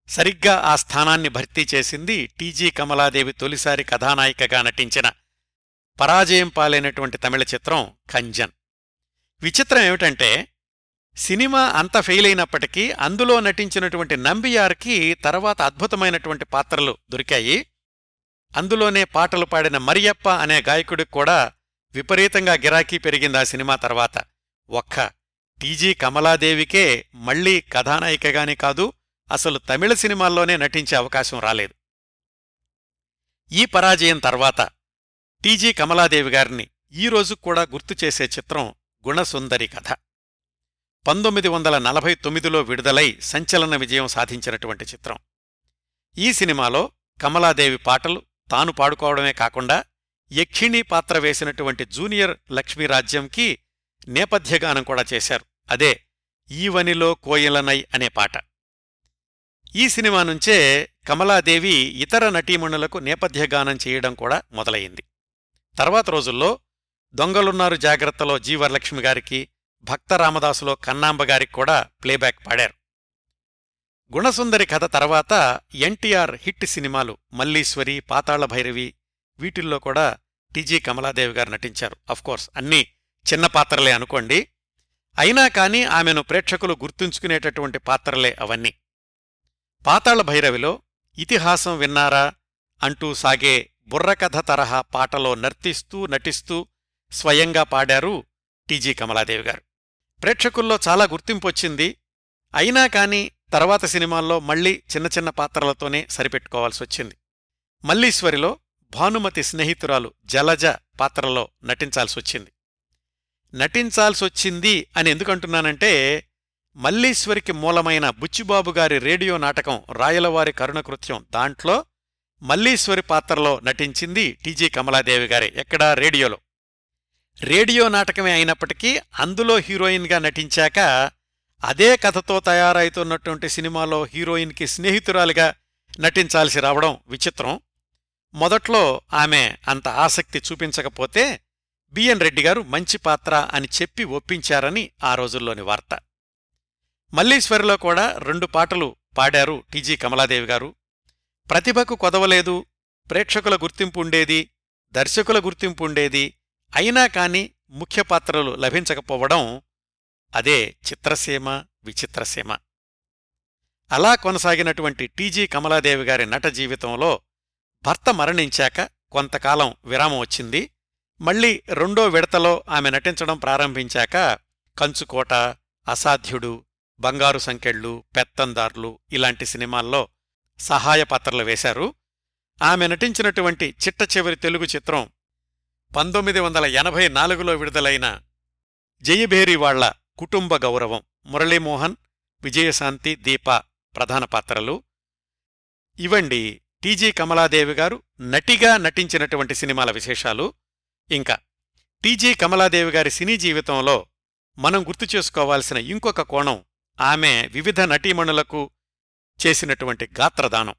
సరిగ్గా ఆ స్థానాన్ని భర్తీ చేసింది టీజీ కమలాదేవి తొలిసారి కథానాయికగా నటించిన పరాజయం పాలైనటువంటి తమిళ చిత్రం కంజన్. విచిత్రం ఏమిటంటే సినిమా అంత ఫెయిల్ అయినప్పటికీ అందులో నటించినటువంటి నంబియార్కి తర్వాత అద్భుతమైనటువంటి పాత్రలు దొరికాయి. అందులోనే పాటలు పాడిన మరియప్ప అనే గాయకుడికి కూడా విపరీతంగా గిరాకీ పెరిగింది ఆ సినిమా తర్వాత. ఒక్క టీజీ కమలాదేవికే మళ్ళీ కథానాయికగానే కాదు అసలు తమిళ సినిమాల్లోనే నటించే అవకాశం రాలేదు. ఈ పరాజయం తర్వాత టీజీ కమలాదేవి గారిని ఈ కూడా గుర్తు చేసే చిత్రం గుణసుందరి కథ. పంతొమ్మిది వందల నలభై తొమ్మిదిలో విడుదలై సంచలన విజయం సాధించినటువంటి చిత్రం. ఈ సినిమాలో కమలాదేవి పాటలు తాను పాడుకోవడమే కాకుండా యక్షిణీ పాత్ర వేసినటువంటి జూనియర్ లక్ష్మీరాజ్యంకి నేపథ్యగానం కూడా చేశారు. అదే ఈవనిలో కోయిలనై అనే పాట. ఈ సినిమా నుంచే కమలాదేవి ఇతర నటీమణులకు నేపథ్యగానం చేయడం కూడా మొదలయింది తర్వాత రోజుల్లో దొంగలున్నారు జాగ్రత్తలో జీవరలక్ష్మి గారికి భక్త రామదాసులో కన్నాంబ గారికి కూడా ప్లేబ్యాక్ పాడారు. గుణసుందరి కథ తర్వాత ఎన్టీఆర్ హిట్ సినిమాలు మల్లీశ్వరి పాతాళ భైరవి వీటిల్లో కూడా టీజీ కమలాదేవి గారు నటించారు. అఫ్కోర్స్ అన్నీ చిన్న పాత్రలే అనుకోండి. అయినా కాని ఆమెను ప్రేక్షకులు గుర్తుంచుకునేటటువంటి పాత్రలే అవన్నీ. పాతాళ భైరవిలో ఇతిహాసం విన్నారా అంటూ సాగే బుర్రకథ తరహా పాటలో నర్తిస్తూ నటిస్తూ స్వయంగా పాడారు టీజీ కమలాదేవి గారు. ప్రేక్షకుల్లో చాలా గుర్తింపొచ్చింది అయినా కాని తర్వాత సినిమాల్లో మళ్ళీ చిన్న చిన్న పాత్రలతోనే సరిపెట్టుకోవాల్సి వచ్చింది. మల్లీశ్వరిలో భానుమతి స్నేహితురాలు జలజ పాత్రలో నటించాల్సొచ్చింది నటించాల్సొచ్చింది అని ఎందుకంటున్నానంటే మల్లీశ్వరికి మూలమైన బుచ్చిబాబు గారి రేడియో నాటకం రాయలవారి కరుణకృత్యం దాంట్లో మల్లీశ్వరి పాత్రలో నటించింది టీజీ కమలాదేవి గారే. ఎక్కడా రేడియోలో. రేడియో నాటకమే అయినప్పటికీ అందులో హీరోయిన్గా నటించాక అదే కథతో తయారైతున్నటువంటి సినిమాలో హీరోయిన్కి స్నేహితురాలిగా నటించాల్సి రావడం విచిత్రం. మొదట్లో ఆమె అంత ఆసక్తి చూపించకపోతే బిఎన్ రెడ్డి గారు మంచి పాత్ర అని చెప్పి ఒప్పించారని ఆ రోజుల్లోని వార్త. మల్లీశ్వరిలో కూడా రెండు పాటలు పాడారు టీజీ కమలాదేవి గారు. ప్రతిభకు కొదవలేదు ప్రేక్షకుల గుర్తింపు ఉండేది దర్శకుల గుర్తింపు ఉండేది అయినా కాని ముఖ్య పాత్రలు లభించకపోవడం అదే చిత్రసీమ విచిత్రసీమ. అలా కొనసాగినటువంటి టీజీ కమలాదేవి గారి నట జీవితంలో భర్త మరణించాక కొంతకాలం విరామం వచ్చింది. మళ్ళీ రెండో విడతలో ఆమె నటించడం ప్రారంభించాక కంచుకోట అసాధ్యుడు బంగారు సంకెళ్ళు పెత్తందార్లు ఇలాంటి సినిమాల్లో సహాయ పాత్రలు వేశారు. ఆమె నటించినటువంటి చిట్ట చివరి తెలుగు చిత్రం పంతొమ్మిది వందల ఎనభై నాలుగులో విడుదలైన జయభేరి వాళ్ళ కుటుంబ గౌరవం మురళీమోహన్ విజయశాంతి దీప ప్రధాన పాత్రలు. ఇవండి టీజీ కమలాదేవి గారు నటిగా నటించినటువంటి సినిమాల విశేషాలు. ఇంకా టీజీ కమలాదేవి గారి సినీ జీవితంలో మనం గుర్తు చేసుకోవాల్సిన ఇంకొక కోణం ఆమె వివిధ నటీమణులకు చేసినటువంటి గాత్రదానం.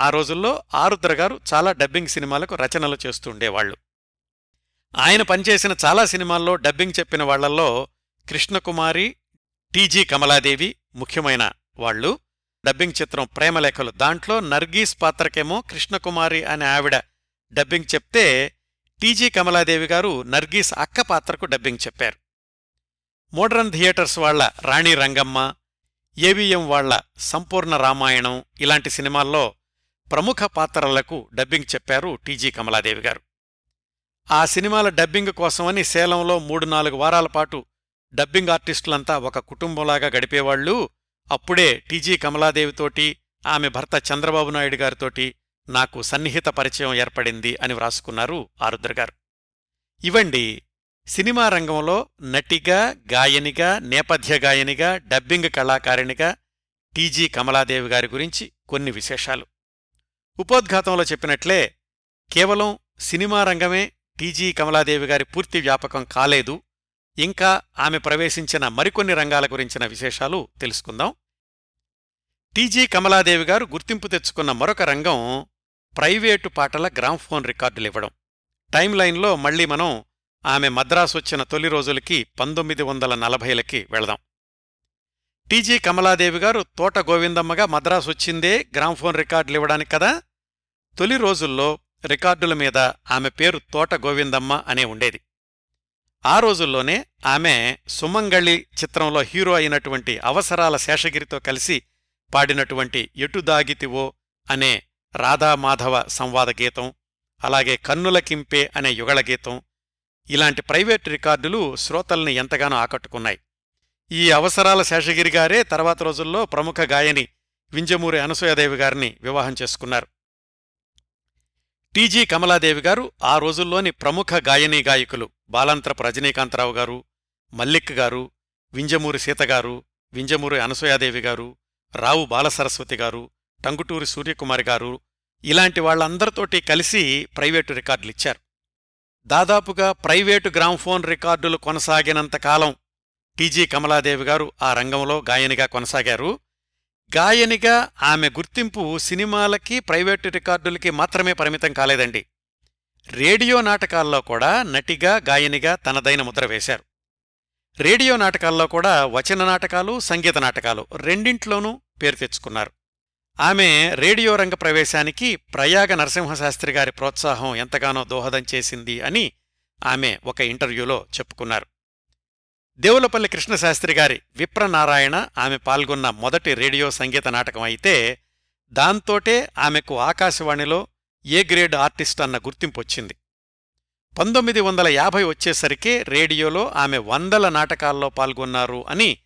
ఆ రోజుల్లో ఆరుద్ర గారు చాలా డబ్బింగ్ సినిమాలకు రచనలు చేస్తుండేవాళ్ళు ఆయన పనిచేసిన చాలా సినిమాల్లో డబ్బింగ్ చెప్పిన వాళ్ళల్లో కృష్ణకుమారి టీజీ కమలాదేవి ముఖ్యమైన వాళ్ళు. డబ్బింగ్ చిత్రం ప్రేమలేఖలు. దాంట్లో నర్గీస్ పాత్రకేమో కృష్ణకుమారి అనే ఆవిడ డబ్బింగ్ చెప్తే టీజీ కమలాదేవి గారు నర్గీస్ అక్క పాత్రకు డబ్బింగ్ చెప్పారు. మోడ్రన్ థియేటర్స్ వాళ్ళ రాణి రంగమ్మ ఏవిఎం వాళ్ళ సంపూర్ణ రామాయణం ఇలాంటి సినిమాల్లో ప్రముఖ పాత్రలకు డబ్బింగ్ చెప్పారు టీజీ కమలాదేవి గారు. ఆ సినిమాల డబ్బింగ్ కోసమని సేలంలో మూడు నాలుగు వారాల పాటు డబ్బింగ్ ఆర్టిస్టులంతా ఒక కుటుంబంలాగా గడిపేవాళ్ళు అప్పుడే టీజీ కమలాదేవితోటి ఆమె భర్త చంద్రబాబు నాయుడు గారితోటి నాకు సన్నిహిత పరిచయం ఏర్పడింది అని వ్రాసుకున్నారు ఆరుద్రగారు ఇవండి సినిమా రంగంలో నటిగా గాయనిగా నేపథ్య గాయనిగా డబ్బింగ్ కళాకారిణిగా టీజీ కమలాదేవి గారి గురించి కొన్ని విశేషాలు. ఉపోద్ఘాతంలో చెప్పినట్లే కేవలం సినిమా రంగమే టీజీ కమలాదేవి గారి పూర్తి వ్యాపకం కాలేదు. ఇంకా ఆమె ప్రవేశించిన మరికొన్ని రంగాల గురించిన విశేషాలు తెలుసుకుందాం. టీజీ కమలాదేవి గారు గుర్తింపు తెచ్చుకున్న మరొక రంగం ప్రైవేటు పాటల గ్రామ్ఫోన్ రికార్డులివ్వడం టైం లైన్లో మళ్ళీ మనం ఆమె మద్రాసు వచ్చిన తొలి రోజులకి పంతొమ్మిది వందల నలభైలకి వెళదాం. టీజీ కమలాదేవి గారు తోట గోవిందమ్మగా మద్రాసు వచ్చిందే గ్రామ్ఫోన్ రికార్డులు ఇవ్వడానికి కదా? తొలి రోజుల్లో రికార్డుల మీద ఆమె పేరు తోట గోవిందమ్మ అనే ఉండేది. ఆ రోజుల్లోనే ఆమె సుమంగళి చిత్రంలో హీరో అయినటువంటి అవసరాల శేషగిరితో కలిసి పాడినటువంటి ఎటుదాగితివో అనే రాధామాధవ సంవాద గీతం అలాగే కన్నులకింపే అనే యుగళ గీతం ఇలాంటి ప్రైవేట్ రికార్డులు శ్రోతల్ని ఎంతగానో ఆకట్టుకున్నాయి. ఈ అవసరాల శేషగిరి గారే తర్వాత రోజుల్లో ప్రముఖ గాయని వింజమూరి అనసూయదేవి గారిని వివాహం చేసుకున్నారు. టీజీ కమలాదేవి గారు ఆ రోజుల్లోని ప్రముఖ గాయనీ గాయకులు బాలంత్రపు రజనీకాంతరావు గారు మల్లిక్ గారు వింజమూరి సీతగారు వింజమూరి అనసూయాదేవి గారు రావు బాలసరస్వతి గారు టంగుటూరి సూర్యకుమారి గారు ఇలాంటి వాళ్ళందరితోటి కలిసి ప్రైవేటు రికార్డులిచ్చారు. దాదాపుగా ప్రైవేటు గ్రామ్ఫోన్ రికార్డులు కొనసాగినంతకాలం టీజీ కమలాదేవి గారు ఆ రంగంలో గాయనిగా కొనసాగారు. గాయనిగా ఆమె గుర్తింపు సినిమాలకి ప్రైవేటు రికార్డులకి మాత్రమే పరిమితం కాలేదండి. రేడియో నాటకాల్లో కూడా నటిగా గాయనిగా తనదైన ముద్ర వేశారు. రేడియో నాటకాల్లో కూడా వచన నాటకాలు సంగీత నాటకాలు రెండింట్లోనూ పేరు తెచ్చుకున్నారు. ఆమె రేడియో రంగ ప్రవేశానికి ప్రయాగ నరసింహశాస్త్రి గారి ప్రోత్సాహం ఎంతగానో దోహదం చేసింది అని ఆమె ఒక ఇంటర్వ్యూలో చెప్పుకున్నారు. దేవులపల్లి కృష్ణశాస్త్రి గారి విప్రనారాయణ ఆమె పాల్గొన్న మొదటి రేడియో సంగీత నాటకం అయితే దాంతోటే ఆమెకు ఆకాశవాణిలో ఏ గ్రేడ్ ఆర్టిస్ట్ అన్న గుర్తింపు వచ్చింది. పంతొమ్మిది వందల యాభై వచ్చేసరికే రేడియోలో ఆమె వందల నాటకాల్లో పాల్గొన్నారు అని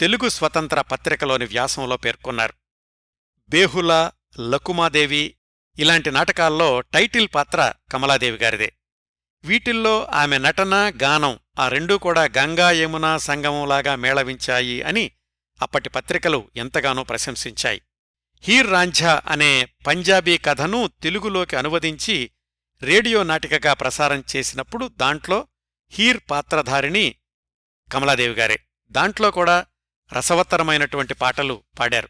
తెలుగు స్వతంత్ర పత్రికలోని వ్యాసంలో పేర్కొన్నారు. బేహుల లకుమాదేవి ఇలాంటి నాటకాల్లో టైటిల్ పాత్ర కమలాదేవి గారిదే. వీటిల్లో ఆమె నటన గానం ఆ రెండూ కూడా గంగా యమునా సంగమంలాగా మేళవించాయి అని అప్పటి పత్రికలు ఎంతగానో ప్రశంసించాయి. హీర్ రాంఝా అనే పంజాబీ కథను తెలుగులోకి అనువదించి రేడియో నాటికగా ప్రసారం చేసినప్పుడు దాంట్లో హీర్ పాత్రధారిణి కమలాదేవి గారే. దాంట్లో కూడా రసవత్తరమైనటువంటి పాటలు పాడారు.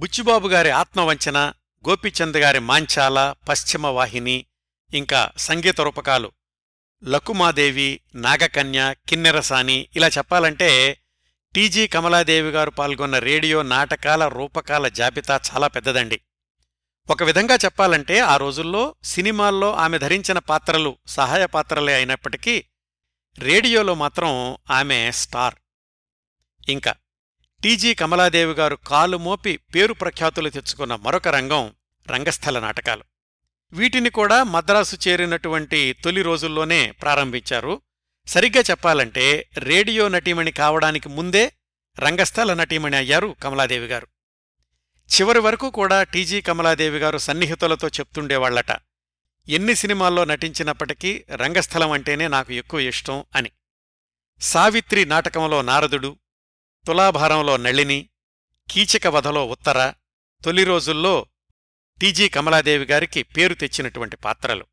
బుచ్చిబాబు గారి ఆత్మవంచన గోపీచంద్ గారి మాంచాల పశ్చిమ వాహిని ఇంకా సంగీత రూపకాలు లకుమాదేవి నాగకన్య కిన్నెరసాని ఇలా చెప్పాలంటే టీజీ కమలాదేవి గారు పాల్గొన్న రేడియో నాటకాల రూపకాల జాబితా చాలా పెద్దదండి. ఒక విధంగా చెప్పాలంటే ఆ రోజుల్లో సినిమాల్లో ఆమె ధరించిన పాత్రలు సహాయ పాత్రలే అయినప్పటికీ రేడియోలో మాత్రం ఆమె స్టార్. ఇంకా టీజీ కమలాదేవి గారు కాలు మోపి పేరు ప్రఖ్యాతులు తెచ్చుకున్న మరొక రంగం రంగస్థల నాటకాలు. వీటిని కూడా మద్రాసు చేరినటువంటి తొలి రోజుల్లోనే ప్రారంభించారు. సరిగ్గా చెప్పాలంటే రేడియో నటీమణి కావడానికి ముందే రంగస్థల నటీమణి అయ్యారు కమలాదేవి గారు. చివరి వరకు కూడా టీజీ కమలాదేవి గారు సన్నిహితులతో చెప్తుండేవాళ్ళట ఎన్ని సినిమాల్లో నటించినప్పటికీ రంగస్థలం అంటేనే నాకు ఎక్కువ ఇష్టం అని. సావిత్రి నాటకంలో నారదుడు తులాభారంలో నళిని కీచక వధలో ఉత్తర తొలి రోజుల్లో టీజీ కమలాదేవి గారికి పేరు తెచ్చినటువంటి పాత్రలు.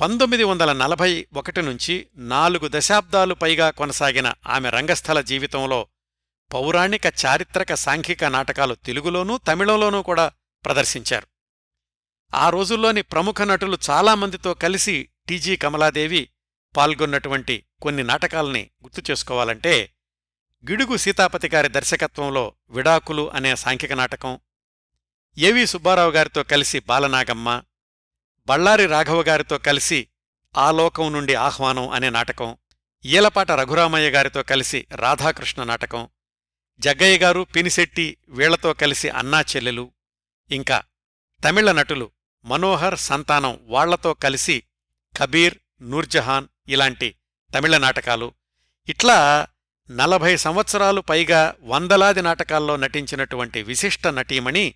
పంతొమ్మిది వందల నలభై ఒకటి నుంచి నాలుగు దశాబ్దాలు పైగా కొనసాగిన ఆమె రంగస్థల జీవితంలో పౌరాణిక చారిత్రక సాంఘిక నాటకాలు తెలుగులోనూ తమిళంలోనూ కూడా ప్రదర్శించారు. ఆ రోజుల్లోని ప్రముఖ నటులు చాలామందితో కలిసి టీజీ కమలాదేవి పాల్గొన్నటువంటి కొన్ని నాటకాల్ని గుర్తు చేసుకోవాలంటే గిడుగు సీతాపతి గారి దర్శకత్వంలో విడాకులు అనే సాంఘిక నాటకం ఏవి సుబ్బారావు గారితో కలిసి బాలనాగమ్మ బళ్ళారి రాఘవ గారితో కలిసి ఆలోకం నుండి ఆహ్వానం అనే నాటకం ఈలపాట రఘురామయ్య గారితో కలిసి రాధాకృష్ణ నాటకం జగ్గయ్య గారు పినిశెట్టి వీళ్ళతో కలిసి అన్నా చెల్లెలు ఇంకా తమిళ నటులు మనోహర్ సంతానం వాళ్ళతో కలిసి కబీర్ నూర్జహాన్ ఇలాంటి తమిళ నాటకాలు. ఇట్లా నలభై సంవత్సరాలు పైగా వందలాది నాటకాల్లో నటించినటువంటి విశిష్ట నటీమణి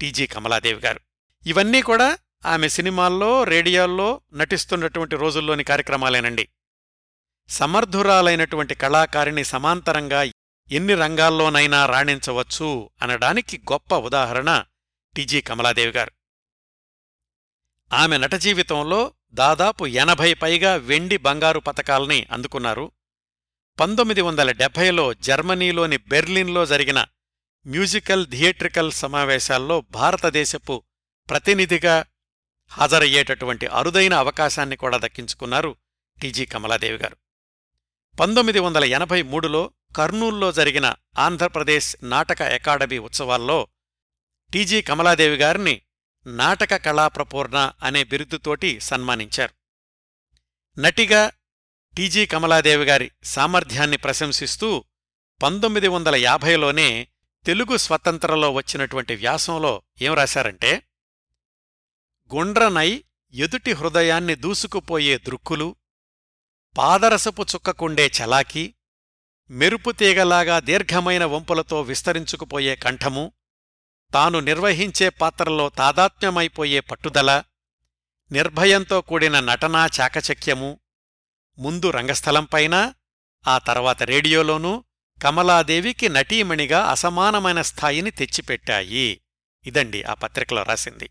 టీజీ కమలాదేవి గారు. ఇవన్నీ కూడా ఆమె సినిమాల్లో రేడియోల్లో నటిస్తున్నటువంటి రోజుల్లోని కార్యక్రమాలేనండి. సమర్థురాలైనటువంటి కళాకారిణి సమాంతరంగా ఎన్ని రంగాల్లోనైనా రాణించవచ్చు అనడానికి గొప్ప ఉదాహరణ టీజీ కమలాదేవి గారు. ఆమె నట జీవితంలో దాదాపు ఎనభై పైగా వెండి బంగారు పతకాల్ని అందుకున్నారు. పంతొమ్మిది వందల డెబ్భైలో జర్మనీలోని బెర్లిన్లో జరిగిన మ్యూజికల్ థియేట్రికల్ సమావేశాల్లో భారతదేశపు ప్రతినిధిగా హాజరయ్యేటటువంటి అరుదైన అవకాశాన్ని కూడా దక్కించుకున్నారు టీజీ కమలాదేవి గారు. పంతొమ్మిది వందల ఎనభై మూడులో కర్నూల్లో జరిగిన ఆంధ్రప్రదేశ్ నాటక అకాడమీ ఉత్సవాల్లో టీజీ కమలాదేవి గారిని నాటక కళాప్రపూర్ణ అనే బిరుదుతోటి సన్మానించారు. నటిగా టీజీ కమలాదేవి గారి సామర్థ్యాన్ని ప్రశంసిస్తూ పంతొమ్మిది వందల యాభైలోనే తెలుగు స్వతంత్రలో వచ్చినటువంటి వ్యాసంలో ఏం రాశారంటే గుండ్రనై ఎదుటి హృదయాన్ని దూసుకుపోయే దృక్కులు పాదరసపు చుక్కకుండే చలాకి మెరుపు తీగలాగా దీర్ఘమైన వంపులతో విస్తరించుకుపోయే కంఠము తాను నిర్వహించే పాత్రలో తాదాత్మ్యమైపోయే పట్టుదల నిర్భయంతో కూడిన నటనా చాకచక్యము ముందు రంగస్థలంపైన ఆ తర్వాత రేడియోలోనూ కమలాదేవికి నటీమణిగా అసమానమైన స్థాయిని తెచ్చిపెట్టాయి. ఇదండి ఆ పత్రికలో రాసింది.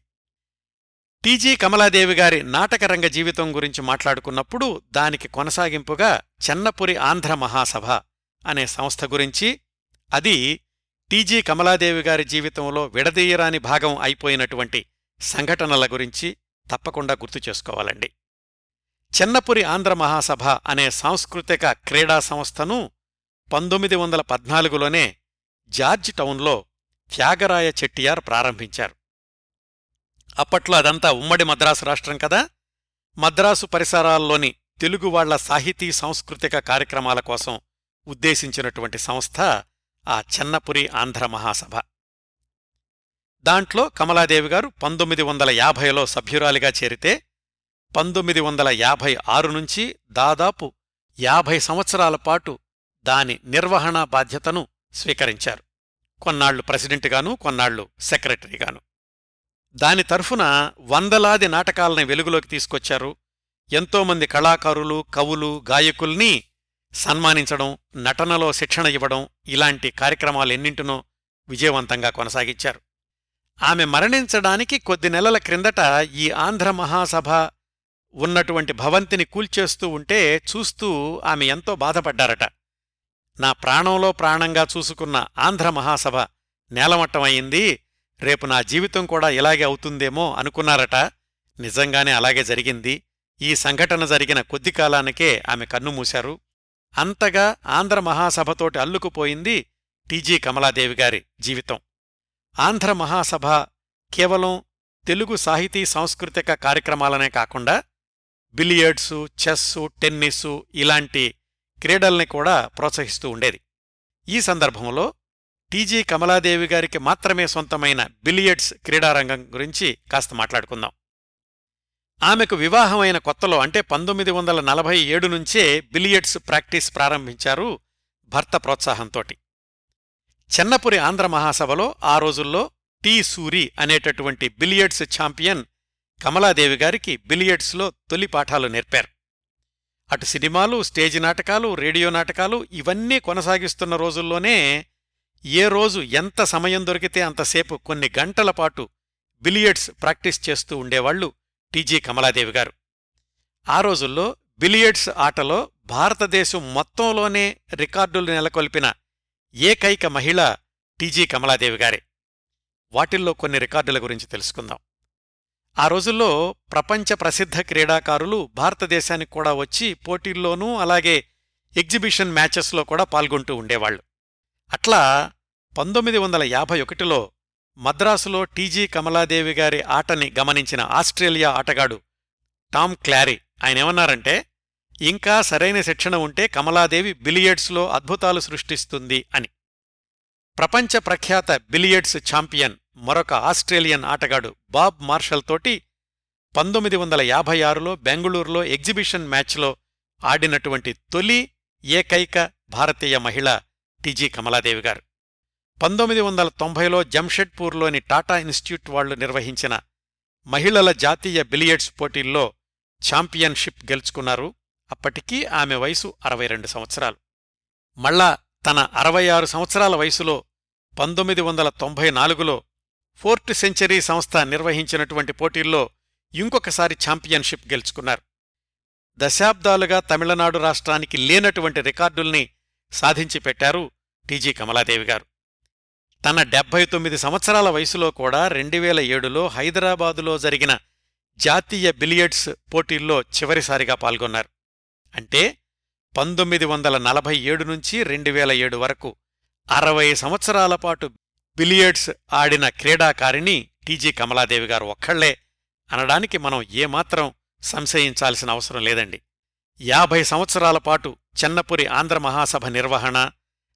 టీజీ కమలాదేవి గారి నాటకరంగ జీవితం గురించి మాట్లాడుకున్నప్పుడు దానికి కొనసాగింపుగా చెన్నపురి ఆంధ్ర మహాసభ అనే సంస్థ గురించి అది టీజీ కమలాదేవి గారి జీవితంలో విడదీయరాని భాగం అయిపోయినటువంటి సంఘటనల గురించి తప్పకుండా గుర్తు చేసుకోవాలండి. చెన్నపురి ఆంధ్ర మహాసభ అనే సాంస్కృతిక క్రీడా సంస్థను పంతొమ్మిది వందల పద్నాలుగులోనే జార్జ్ టౌన్లో త్యాగరాయ చెట్టియార్ ప్రారంభించారు. అప్పట్లో అదంతా ఉమ్మడి మద్రాసు రాష్ట్రం కదా. మద్రాసు పరిసరాల్లోని తెలుగువాళ్ళ సాహితీ సాంస్కృతిక కార్యక్రమాల కోసం ఉద్దేశించినటువంటి సంస్థ ఆ చెన్నపురి ఆంధ్ర మహాసభ. దాంట్లో కమలాదేవి గారు పంతొమ్మిది వందల యాభైలో సభ్యురాలిగా చేరితే పంతొమ్మిది వందల యాభై ఆరు నుంచి దాదాపు యాభై సంవత్సరాల పాటు దాని నిర్వహణా బాధ్యతను స్వీకరించారు. కొన్నాళ్ళు ప్రెసిడెంట్గాను కొన్నాళ్ళు సెక్రటరీగాను. దాని తరఫున వందలాది నాటకాలని వెలుగులోకి తీసుకొచ్చారు. ఎంతోమంది కళాకారులు కవులు గాయకుల్ని సన్మానించడం నటనలో శిక్షణ ఇవ్వడం ఇలాంటి కార్యక్రమాలెన్నింటినో విజయవంతంగా కొనసాగించారు. ఆమె మరణించడానికి కొద్ది నెలల క్రిందట ఈ ఆంధ్ర మహాసభ ఉన్నటువంటి భవంతిని కూల్చేస్తూ ఉంటే చూస్తూ ఆమె ఎంతో బాధపడ్డారట. నా ప్రాణంలో ప్రాణంగా చూసుకున్న ఆంధ్ర మహాసభ నేలమట్టమయ్యింది. రేపు నా జీవితం కూడా ఇలాగే అవుతుందేమో అనుకున్నారట. నిజంగానే అలాగే జరిగింది. ఈ సంఘటన జరిగిన కొద్ది కాలానికే ఆమె కన్నుమూశారు అంతగా ఆంధ్ర మహాసభతోటి అల్లుకుపోయింది టీజీ కమలాదేవి గారి జీవితం. ఆంధ్ర మహాసభ కేవలం తెలుగు సాహితీ సాంస్కృతిక కార్యక్రమాలనే కాకుండా బిలియర్డ్సు చెస్సు టెన్నిస్సు ఇలాంటి క్రీడల్ని కూడా ప్రోత్సహిస్తూ ఉండేది. ఈ సందర్భంలో టీజీ కమలాదేవి గారికి మాత్రమే సొంతమైన బిలియర్డ్స్ క్రీడారంగం గురించి కాస్త మాట్లాడుకుందాం. ఆమెకు వివాహమైన కొత్తలో అంటే పంతొమ్మిది వందల నలభై ఏడు నుంచే బిలియర్డ్స్ ప్రాక్టీస్ ప్రారంభించారు భర్త ప్రోత్సాహంతోటి. చెన్నపురి ఆంధ్ర మహాసభలో ఆ రోజుల్లో టీ సూరి అనేటటువంటి బిలియర్డ్స్ ఛాంపియన్ కమలాదేవి గారికి బిలియర్డ్స్లో తొలి పాఠాలు నేర్పారు. అటు సినిమాలు స్టేజి నాటకాలు రేడియో నాటకాలు ఇవన్నీ కొనసాగిస్తున్న రోజుల్లోనే ఏ రోజు ఎంత సమయం దొరికితే అంతసేపు కొన్ని గంటల పాటు బిలియర్డ్స్ ప్రాక్టీస్ చేస్తూ ఉండేవాళ్ళు టీజీ కమలాదేవి గారు. ఆ రోజుల్లో బిలియర్డ్స్ ఆటలో భారతదేశం మొత్తంలోనే రికార్డులు నెలకొల్పిన ఏకైక మహిళ టీజీ కమలాదేవి గారే. వాటిల్లో కొన్ని రికార్డుల గురించి తెలుసుకుందాం. ఆ రోజుల్లో ప్రపంచ ప్రసిద్ధ క్రీడాకారులు భారతదేశానికి కూడా వచ్చి పోటీల్లోనూ అలాగే ఎగ్జిబిషన్ మ్యాచెస్లో కూడా పాల్గొంటూ ఉండేవాళ్ళు అట్లా పంతొమ్మిది వందల యాభై ఒకటిలో మద్రాసులో టీజీ కమలాదేవి గారి ఆటని గమనించిన ఆస్ట్రేలియా ఆటగాడు టామ్ క్లారీ. ఆయనేమన్నారంటే ఇంకా సరైన శిక్షణ ఉంటే కమలాదేవి బిలియర్డ్స్లో అద్భుతాలు సృష్టిస్తుంది అని. ప్రపంచ ప్రఖ్యాత బిలియర్డ్స్ ఛాంపియన్ మరొక ఆస్ట్రేలియన్ ఆటగాడు బాబ్ మార్షల్ తోటి పంతొమ్మిది వందల యాభై ఆరులో బెంగుళూరులో ఎగ్జిబిషన్ మ్యాచ్లో ఆడినటువంటి తొలి ఏకైక భారతీయ మహిళ టీజీ కమలాదేవి గారు. పంతొమ్మిది వందల తొంభైలో జంషెడ్పూర్లోని టాటా ఇన్స్టిట్యూట్ వాళ్ళు నిర్వహించిన మహిళల జాతీయ బిలియర్డ్స్ పోటీల్లో ఛాంపియన్షిప్ గెలుచుకున్నారు. అప్పటికీ ఆమె వయసు అరవై రెండు సంవత్సరాలు. మళ్ళా తన అరవై ఆరు సంవత్సరాల వయసులో పంతొమ్మిది వందల తొంభై నాలుగులో ఫోర్ట్ సెంచరీ సంస్థ నిర్వహించినటువంటి పోటీల్లో ఇంకొకసారి ఛాంపియన్షిప్ గెలుచుకున్నారు. దశాబ్దాలుగా తమిళనాడు రాష్ట్రానికి లేనటువంటి రికార్డుల్ని సాధించి పెట్టారు టీజీ కమలాదేవి గారు. తన డెబ్బై తొమ్మిది సంవత్సరాల వయసులో కూడా రెండువేల ఏడులో హైదరాబాదులో జరిగిన జాతీయ బిలియర్డ్స్ పోటీల్లో చివరిసారిగా పాల్గొన్నారు. అంటే పంతొమ్మిది వందల నలభై ఏడు నుంచి రెండు వేల ఏడు వరకు అరవై సంవత్సరాల పాటు బిలియర్డ్స్ ఆడిన క్రీడాకారిణి టీజీ కమలాదేవి గారు ఒక్కళ్ళే అనడానికి మనం ఏమాత్రం సంశయించాల్సిన అవసరం లేదండి. యాభై సంవత్సరాల పాటు చెన్నపురి ఆంధ్ర మహాసభ నిర్వహణ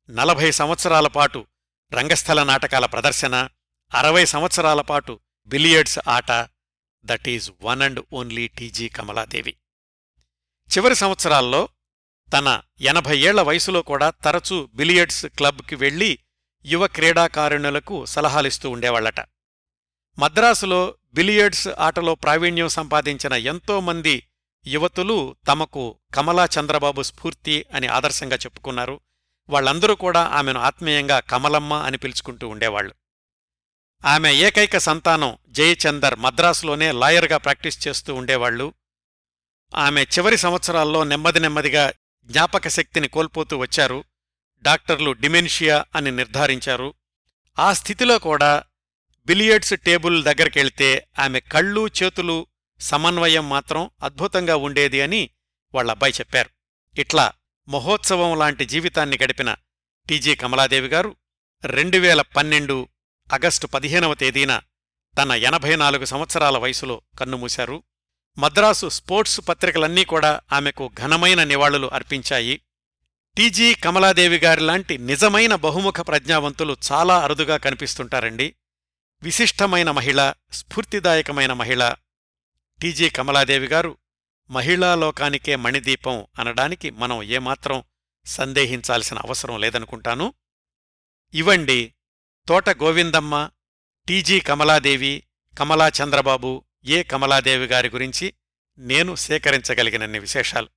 నలభై సంవత్సరాల పాటు రంగస్థల నాటకాల ప్రదర్శన అరవై సంవత్సరాల పాటు బిలియర్డ్స్ ఆట that is one and only TG Kamaladevi. చివరి సంవత్సరాల్లో తన ఎనభై ఏళ్ళ వయసులో కూడా తరచూ బిలియర్డ్స్ క్లబ్కి వెళ్ళి యువ క్రీడాకారుణులకు సలహాలిస్తూ ఉండేవాళ్ళట మద్రాసులో బిలియర్డ్స్ ఆటలో ప్రావీణ్యం సంపాదించిన ఎంతోమంది యువతులు తమకు కమలా చంద్రబాబు స్ఫూర్తి అని ఆదర్శంగా చెప్పుకున్నారు. వాళ్ళందరూ కూడా ఆమెను ఆత్మీయంగా కమలమ్మ అని పిలుచుకుంటూ ఉండేవాళ్ళు ఆమె ఏకైక సంతానం జయచందర్ మద్రాసులోనే లాయర్గా ప్రాక్టీస్ చేస్తూ ఉండేవాళ్ళు ఆమె చివరి సంవత్సరాల్లో నెమ్మది నెమ్మదిగా జ్ఞాపక శక్తిని కోల్పోతూ వచ్చారు. డాక్టర్లు డిమెన్షియా అని నిర్ధారించారు. ఆ స్థితిలో కూడా బిలియర్డ్స్ టేబుల్ దగ్గరికెళ్తే ఆమె కళ్ళు చేతులు సమన్వయం మాత్రం అద్భుతంగా ఉండేది అని వాళ్ళబ్బాయి చెప్పారు. ఇట్లా మహోత్సవం లాంటి జీవితాన్ని గడిపిన టీజీ కమలాదేవి గారు రెండు వేల పన్నెండు ఆగస్టు పదిహేనవ తేదీన తన ఎనభై నాలుగు సంవత్సరాల వయసులో కన్నుమూశారు. మద్రాసు స్పోర్ట్స్ పత్రికలన్నీ కూడా ఆమెకు ఘనమైన నివాళులు అర్పించాయి. టీజీ కమలాదేవి గారి లాంటి నిజమైన బహుముఖ ప్రజ్ఞావంతులు చాలా అరుదుగా కనిపిస్తుంటారండి. విశిష్టమైన మహిళ స్ఫూర్తిదాయకమైన మహిళ టీజీ కమలాదేవి గారు మహిళా లోకానికే మణిదీపం అనడానికి మనం ఏమాత్రం సందేహించాల్సిన అవసరం లేదనుకుంటాను. ఇవండి తోట గోవిందమ్మ టీజీ కమలాదేవి కమలా చంద్రబాబు ఏ కమలాదేవి గారి గురించి నేను సేకరించగలిగినన్ని విశేషాలు.